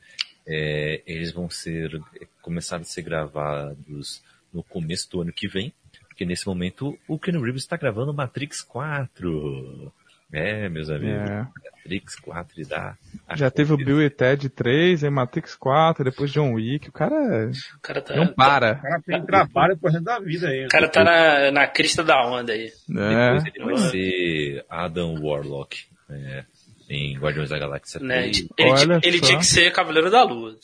É, eles vão ser, começar a ser gravados no começo do ano que vem, porque nesse momento o Ken Reeves está gravando Matrix 4. É, meus amigos. É. Matrix 4 e dá. Já teve o Bill e Ted 3, aí Matrix 4, depois John Wick. O cara, o cara tá, não para. O cara tem trabalho pro resto da vida aí. O cara tá na, na crista da onda aí. É. Depois ele vai ser Adam Warlock. É, em Guardiões da Galáxia 3. Né? Ele, ele, ele tinha que ser Cavaleiro da Lua.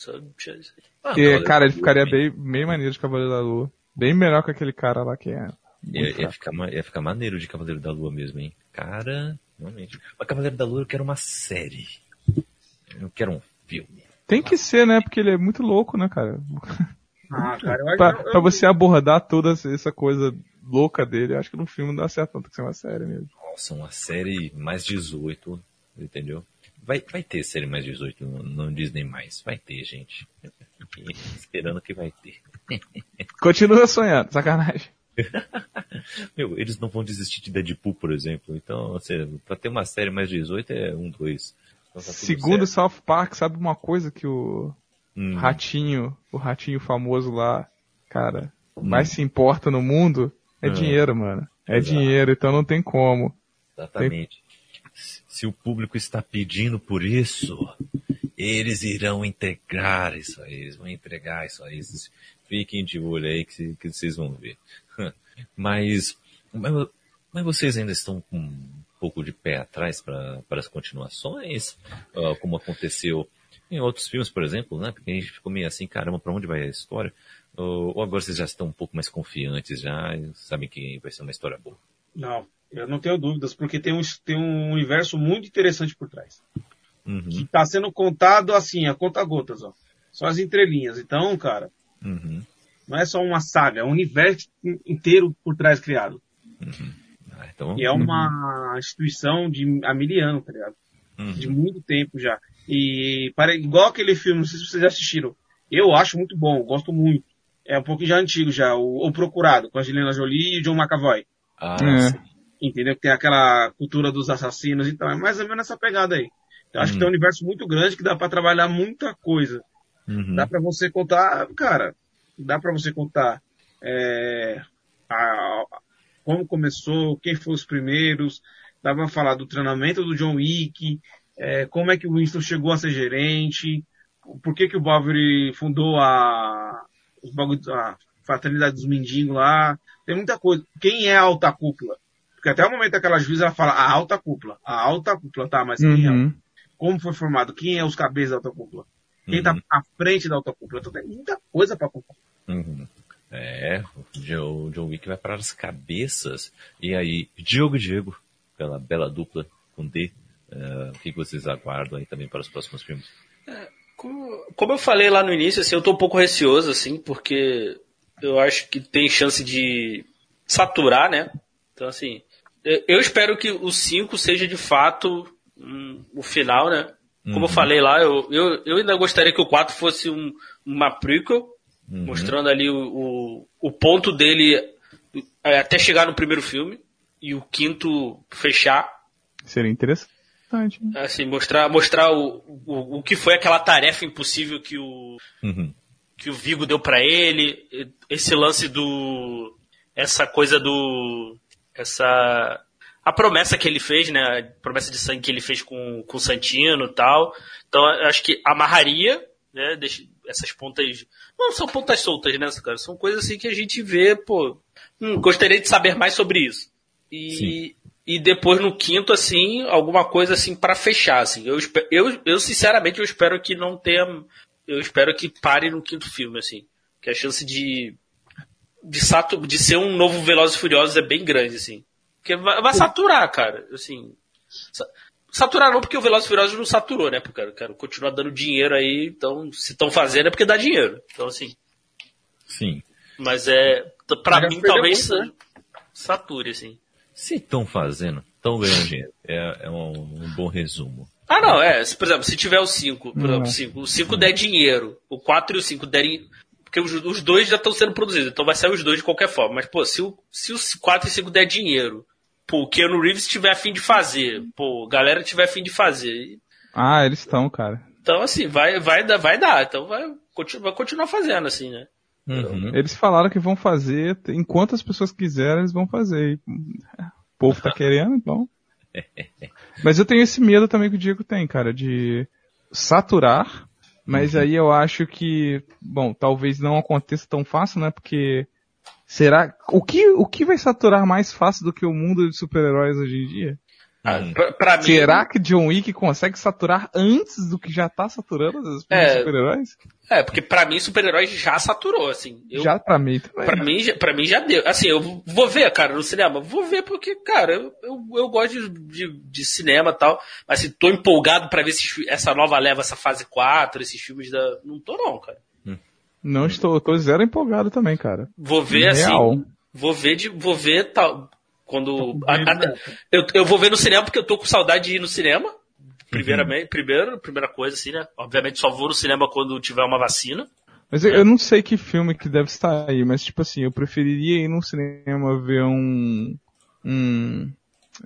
Ah, e, cara, ele ficaria bem, bem maneiro de Cavaleiro da Lua. Bem melhor que aquele cara lá que é. Ia, ia, ficar, ia ficar maneiro de Cavaleiro da Lua mesmo, hein? Cara, realmente. Mas Cavaleiro da Lua eu quero uma série. Eu quero um filme. Tem que ser, né? Porque ele é muito louco, né, cara? Ah, cara, eu pra, eu... pra você abordar toda essa coisa louca dele, acho que no filme não dá certo, não tem que ser uma série mesmo. Nossa, uma série mais 18, entendeu? Vai, vai ter série mais 18 no, no Disney+. Vai ter, gente. Esperando que vai ter. Continua sonhando, sacanagem. Meu, eles não vão desistir de Deadpool, por exemplo. Então, assim, pra ter uma série mais 18 é um, dois. Então tá Segundo South Park, sabe uma coisa que o hum. ratinho, o ratinho famoso lá, cara, hum. mais se importa no mundo é hum. dinheiro, mano. É Exato. dinheiro, então não tem como. Exatamente. Tem... Se o público está pedindo por isso, eles irão integrar isso aí, eles vão entregar isso aí. Fiquem de olho aí que, que vocês vão ver. Mas, mas, mas, vocês ainda estão com um pouco de pé atrás para as continuações, uh, como aconteceu em outros filmes, por exemplo, né? Porque a gente ficou meio assim, caramba, para onde vai a história? Ou, ou agora vocês já estão um pouco mais confiantes, já sabem que vai ser uma história boa? Não, eu não tenho dúvidas, porque tem um, tem um universo muito interessante por trás. Uhum. Que está sendo contado assim, a conta gotas, ó. Só as entrelinhas. Então, cara, uhum. não é só uma saga, é um universo inteiro por trás criado. Uhum. Ah, então... E é uma instituição de há mil anos, tá ligado? Uhum. De muito tempo já. E para, igual aquele filme, não sei se vocês já assistiram. Eu acho muito bom, gosto muito. É um pouquinho já antigo já, o, o Procurado, com a Angelina Jolie e o John McAvoy. Ah, é. Entendeu? Que tem aquela cultura dos assassinos e tal. É mais ou menos essa pegada aí. Eu acho uhum. que tem um universo muito grande que dá para trabalhar muita coisa. Uhum. Dá para você contar, cara, dá para você contar é, a, a, como começou, quem foram os primeiros, dá pra falar do treinamento do John Wick, é, como é que o Winston chegou a ser gerente, por que que o Bovary fundou a, a fraternidade dos mendigos lá, tem muita coisa. Quem é a alta cúpula? Porque até o momento daquela juíza ela fala a alta cúpula, a alta cúpula, tá, mas quem é? uhum. é? como foi formado, quem é os cabeças da alta cúpula, quem está uhum. à frente da alta cúpula. Então tem muita coisa para contar. Uhum. É, o John Wick vai para as cabeças. E aí, Diogo e Diego, pela bela dupla com D, uh, o que vocês aguardam aí também para os próximos filmes? É, como, como, eu falei lá no início, assim, eu estou um pouco receoso, assim, porque eu acho que tem chance de saturar, né? Então, assim, eu espero que o 5 seja de fato um, o final, né? Como uhum. eu falei lá, eu, eu, eu ainda gostaria que o 4 fosse um, uma prequel, uhum. mostrando ali o, o, o, ponto dele é, até chegar no primeiro filme, e o quinto fechar. Seria interessante. Né? Assim, mostrar, mostrar o, o, o que foi aquela tarefa impossível que o, uhum. que o Vigo deu para ele, esse lance do essa coisa do essa a promessa que ele fez, né, a promessa de sangue que ele fez com, com o Santino e tal. Então, eu acho que amarraria, né, essas pontas, não são pontas soltas, né, cara, são coisas assim que a gente vê, pô, hum, gostaria de saber mais sobre isso. E, e depois no quinto, assim, alguma coisa assim para fechar, assim. Eu, eu, eu, sinceramente, eu espero que não tenha, eu espero que pare no quinto filme, assim. Que a chance de, de, sato, de ser um novo Velozes e Furiosos é bem grande, assim. Porque vai, vai saturar, cara, assim. Saturar não porque o Velozes e Furiosos não saturou, né? Porque, cara, continua dando dinheiro aí, então, se estão fazendo é porque dá dinheiro. Então, assim. Sim. Mas é, pra mim, talvez muito, né? sature, assim. Se estão fazendo, estão ganhando dinheiro. É, é um, um, bom resumo. Ah, não, é. Por exemplo, se tiver o 5, por exemplo, cinco, o 5 der dinheiro, o 4 e o 5 derem. Porque os, os dois já estão sendo produzidos, então vai sair os dois de qualquer forma. Mas, pô, se o, se o 4 e 5 der dinheiro, pô, o Keanu Reeves tiver afim de fazer, pô, galera tiver afim de fazer. Ah, eles estão, cara. Então, assim, vai, vai, vai dar. Então vai, vai continuar fazendo, assim, né? Uhum. Eles falaram que vão fazer, enquanto as pessoas quiserem, eles vão fazer. O povo tá querendo, então. Mas eu tenho esse medo também que o Diego tem, cara, de saturar. Mas uhum. aí eu acho que, bom, talvez não aconteça tão fácil, né? Porque será o que o que vai saturar mais fácil do que o mundo de super-heróis hoje em dia? Ah, pra, pra mim, Será que John Wick consegue saturar antes do que já tá saturando os é, super-heróis? É, porque pra mim super-heróis já saturou, assim. Eu, já pra mim também. Pra mim, pra mim já deu. Assim, eu vou ver, cara, no cinema. Vou ver porque, cara, eu, eu, eu gosto de, de, de cinema e tal. Mas assim, tô empolgado pra ver esses, essa nova leva, essa fase 4, esses filmes da. Não tô não, cara. Hum. Não estou, tô zero empolgado também, cara. Vou ver Real. assim. Vou ver de. Vou ver tal quando. A, a, eu, eu vou ver no cinema porque eu tô com saudade de ir no cinema. Primeiramente, uhum. primeiro, primeira coisa, assim, né? Obviamente só vou no cinema quando tiver uma vacina. Mas eu, eu não sei que filme que deve estar aí, mas tipo assim, eu preferiria ir no cinema ver um. um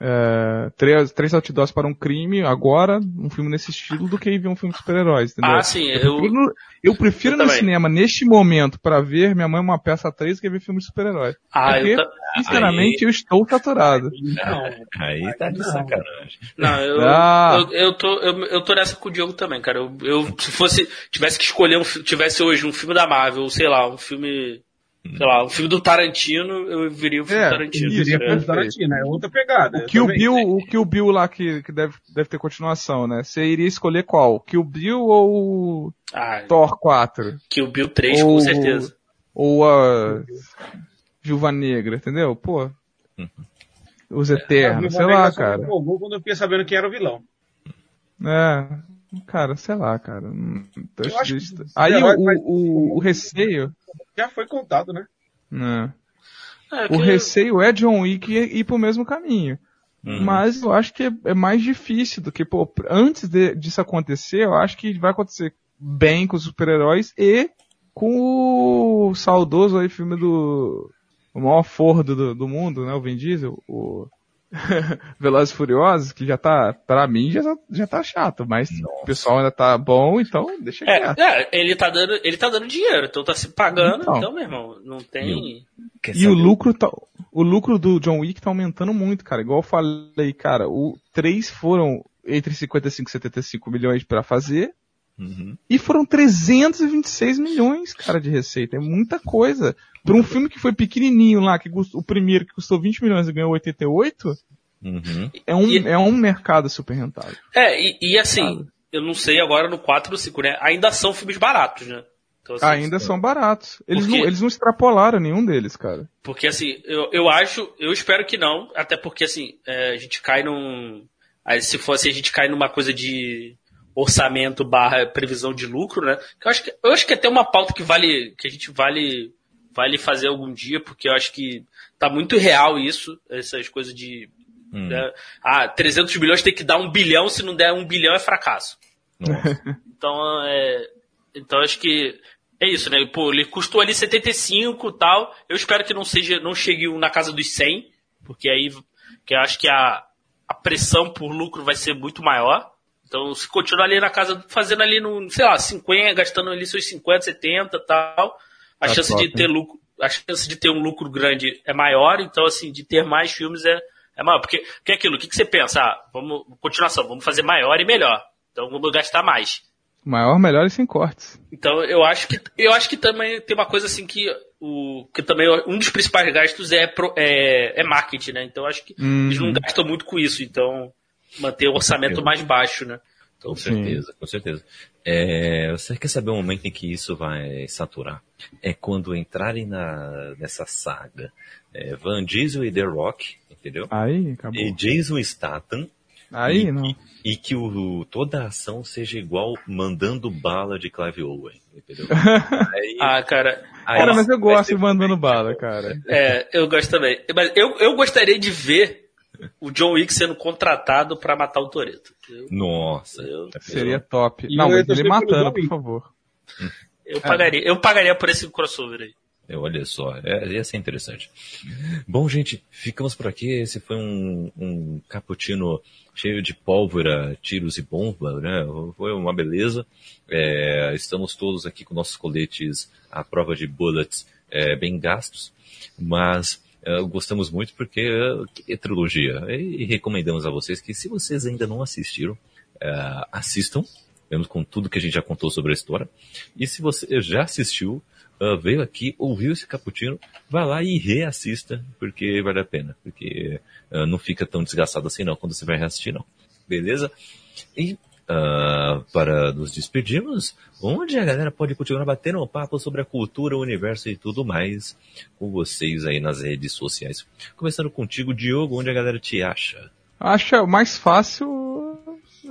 é, três, três outdoors para um crime, agora, um filme nesse estilo, do que ver um filme de super-heróis, entendeu? Ah, sim, eu... Eu prefiro, eu prefiro eu no também. cinema, neste momento, para ver Minha Mãe é uma peça 3 que ver filme de super-heróis. Ah, Porque, eu sinceramente, aí... eu estou saturado. Não, aí tá de sacanagem. Não, eu, ah. eu, eu, tô, eu, eu tô nessa com o Diogo também, cara. Eu, eu, se fosse, tivesse que escolher um tivesse hoje um filme da Marvel, sei lá, um filme sei lá, o filme do Tarantino, eu viria o filme é, do Tarantino. Isso, viria o Tarantino, é outra pegada. O que o Bill, o que o Bill lá que, que deve, deve ter continuação, né? Você iria escolher qual? O Bill ou ah, Thor 4? Que o Bill 3, ou, com certeza. Ou a Viúva Negra, entendeu? Pô. Os Eternos, sei lá, cara. Quando eu fiquei sabendo quem era o vilão. É, cara, sei lá, cara. Aí o, o, o, receio já foi contado, né? É. É, o receio é John Wick ir, ir pro mesmo caminho. Uhum. Mas eu acho que é, é, mais difícil do que, pô, antes de, disso acontecer, eu acho que vai acontecer bem com os super-heróis e com o saudoso aí filme do o maior fordo do, do mundo, né, o Vin Diesel, o Velozes Furiosos, que já tá, pra mim, já, já tá chato, mas Nossa. o pessoal ainda tá bom, então deixa é, quieto. É, ele tá dando, ele tá dando dinheiro, então tá se pagando, então, então meu irmão, não tem... E o lucro tá, o lucro do John Wick tá aumentando muito, cara, igual eu falei, cara, o 3 foram entre 55 e 75 milhões para fazer, Uhum. E foram 326 milhões, cara, de receita. É muita coisa. Para um filme que foi pequenininho lá, que custou, o primeiro que custou 20 milhões e ganhou 88, uhum. é, um, e, é um mercado super rentável. É, e, e assim, eu não sei agora no 4 ou 5, né? Ainda são filmes baratos, né? Então, assim, Ainda são baratos. Eles, porque, não, eles não extrapolaram nenhum deles, cara. Porque assim, eu, eu acho, eu espero que não, até porque assim, é, a gente cai num. Aí, se fosse, a gente cai numa coisa de orçamento barra previsão de lucro, né? Eu acho que, eu acho que até uma pauta que vale, que a gente vale, vale fazer algum dia, porque eu acho que tá muito real isso, essas coisas de, hum. né? ah, 300 bilhões tem que dar um bilhão, se não der um bilhão é fracasso. então, é, então acho que é isso, né? Pô, ele custou ali 75 e tal. Eu espero que não seja, não chegue na casa dos 100, porque aí, que eu acho que a, a pressão por lucro vai ser muito maior. Então, se continuar ali na casa, fazendo ali no, sei lá, 50, gastando ali seus 50, 70 tal, a Tá chance top, de ter lucro, a chance de ter um lucro grande é maior, então assim, de ter mais filmes é, é maior. Porque, porque é aquilo, o que, que você pensa? Ah, vamos, continuação, vamos fazer maior e melhor. Então vamos gastar mais. Maior, melhor e sem cortes. Então eu acho que eu acho que também tem uma coisa assim que o que também um dos principais gastos é pro- é, é marketing, né? Então eu acho que eles não gastam muito com isso, então manter o orçamento mais baixo, né? Com Sim. certeza, com certeza. É, você quer saber o momento em que isso vai saturar? É quando entrarem na, nessa saga é, Van Diesel e The Rock, entendeu? Aí, acabou. E Jason Statham, Aí, e, não. e que o, toda a ação seja igual mandando bala de Clive Owen, entendeu? Aí, Ah, cara, aí Cara, mas eu gosto de mandando bala, cara. é, eu gosto também. Mas eu, eu gostaria de ver o John Wick sendo contratado pra matar o Toreto. Nossa. eu, Seria top. E não, eu mas ia torcer ele matando, por favor. eu pagaria, eu pagaria por esse crossover aí. É, Olha só, é, ia ser interessante. Bom, gente, ficamos por aqui. Esse foi um, um cappuccino cheio de pólvora, tiros e bomba, né? Foi uma beleza. É, estamos todos aqui com nossos coletes à prova de bullets é, bem gastos, mas é, gostamos muito porque é, é trilogia. E, recomendamos a vocês que se vocês ainda não assistiram, é, assistam, mesmo com tudo que a gente já contou sobre a história. E se você já assistiu, ah, veio aqui, ouviu esse cappuccino, vá lá e reassista, porque vale a pena. Porque não fica tão desgastado assim não, quando você vai reassistir não. Beleza? E ah, para nos despedirmos, onde a galera pode continuar batendo um papo sobre a cultura, o universo e tudo mais com vocês aí nas redes sociais. Começando contigo, Diogo, onde a galera te acha? Acho o mais fácil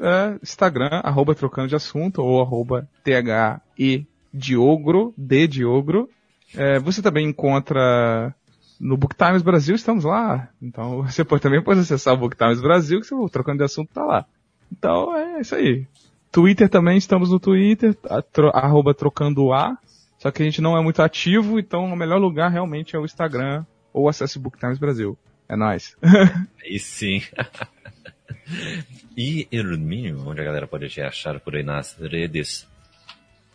é Instagram, arroba trocando de assunto, ou arroba THE Diogro, Diogro. É, você também encontra no Book Times Brasil, estamos lá. Então você pode, também pode acessar o Book Times Brasil, que o trocando de assunto tá lá. Então é isso aí. Twitter também, estamos no Twitter, a- tro- arroba trocando A. Só que a gente não é muito ativo, então o melhor lugar realmente é o Instagram ou acesse o Book Times Brasil. É nóis. Aí sim. e Hermínio, onde a galera pode te achar por aí nas redes?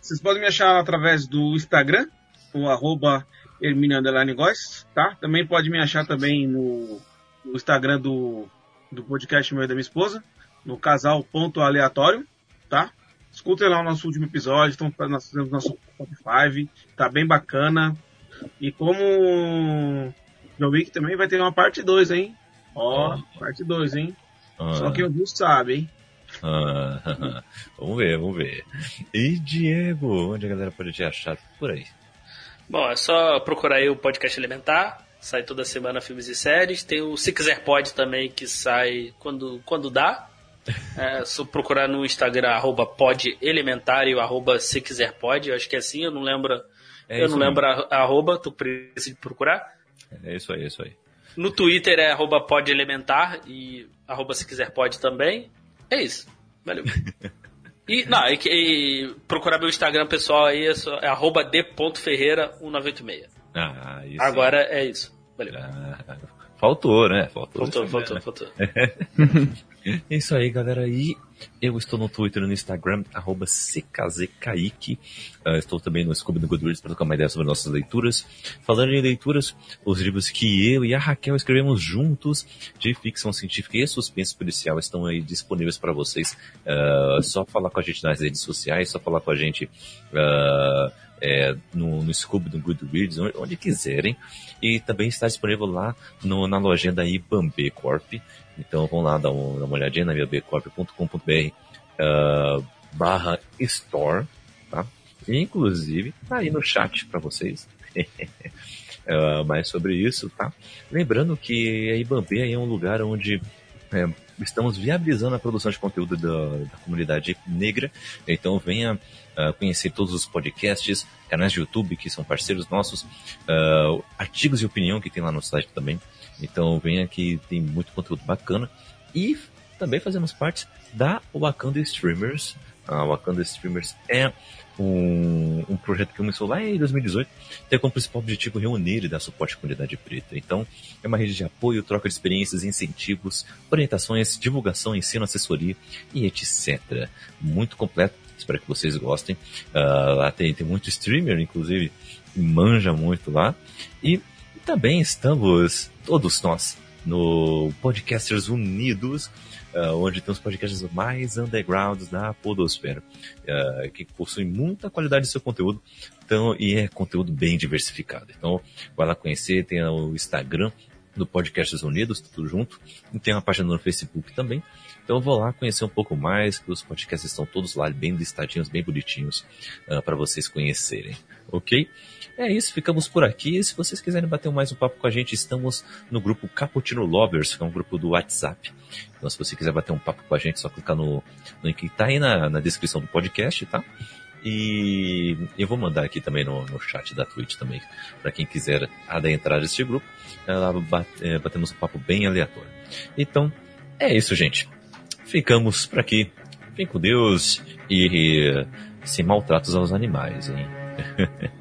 Vocês podem me achar através do Instagram, o arroba Hermínio Góes, tá? Também pode me achar também no, no Instagram do, do podcast meu e da minha esposa, no casal.aleatório, tá? Escutem lá o nosso último episódio, então nós fizemos nosso top 5, tá bem bacana. E como John Wick também vai ter uma parte 2, hein? Ó, parte 2, hein? Ah, Só quem ouviu sabe, hein? ah, vamos ver, vamos ver. E Diego, onde a galera pode te achar por aí? Bom, é só procurar aí o podcast Elementar. Sai toda semana filmes e séries. Tem o Se Quiser Pode também, que sai quando, quando dá. É só procurar no Instagram, arroba podelementar e o arroba Se Quiser Pode. Eu acho que é assim, eu não lembro. É eu isso não lembro a, a arroba, tu precisa procurar. É isso aí, é isso aí. No Twitter é arroba podelementar e arroba Se Quiser Pode também. É isso. Valeu. E, não, e, e procurar meu Instagram pessoal aí é, só, é arroba d.ferreira1986. Ah, sim. Agora é isso. Valeu. Ah, faltou, né? Faltou. Faltou, faltou, né? faltou. É isso aí, galera. E eu estou no Twitter e no Instagram, arroba CKZKaique. Ah, estou também no Scooby do Goodreads para trocar uma ideia sobre nossas leituras. Falando em leituras, os livros que eu e a Raquel escrevemos juntos de ficção científica e suspense policial estão aí disponíveis para vocês. Ah, só falar com a gente nas redes sociais, só falar com a gente ah, é, no, no Scooby do Goodreads, onde, onde quiserem. E também está disponível lá no- na lojinha da Ibambe Corp. Então vão lá dar, um- dar uma olhadinha na ibambecorp.com.br ah, barra store, tá? E, inclusive, tá aí no chat para vocês. Ah, mais sobre isso, tá? Lembrando que a Ibambe é um lugar onde é, estamos viabilizando a produção de conteúdo da, da comunidade negra. Então venha ah, conhecer todos os podcasts, canais de YouTube que são parceiros nossos, ah, artigos de opinião que tem lá no site também. Então venha que tem muito conteúdo bacana. E também fazemos parte da Wakanda Streamers, A Wakanda Streamers é um, um, projeto que começou lá em 2018, tem como principal objetivo reunir e dar suporte à comunidade preta. Então, é uma rede de apoio, troca de experiências, incentivos, orientações, divulgação, ensino, assessoria e etc. Muito completo, espero que vocês gostem. Uh, lá tem, tem muito streamer, inclusive, manja muito lá. E também estamos, todos nós, no Podcasters Unidos, uh, onde tem os podcasts mais undergrounds da podosfera, uh, que possuem muita qualidade de seu conteúdo então, e é conteúdo bem diversificado. Então, vai lá conhecer, tem o Instagram do Podcasts Unidos, tudo junto, e tem uma página no Facebook também. Então vou lá conhecer um pouco mais, que os podcasts estão todos lá bem listadinhos, bem bonitinhos, uh, para vocês conhecerem, ok? É isso, ficamos por aqui. Se vocês quiserem bater mais um papo com a gente, estamos no grupo Caputino Lovers, que é um grupo do WhatsApp. Então, se você quiser bater um papo com a gente, é só clicar no, link que tá aí na, na descrição do podcast, tá? E eu vou mandar aqui também no, no chat da Twitch também, para quem quiser adentrar neste grupo. Lá bate, é, batemos um papo bem aleatório. Então, é isso, gente. Ficamos por aqui. Fiquem com Deus e, e sem maltratos aos animais, hein?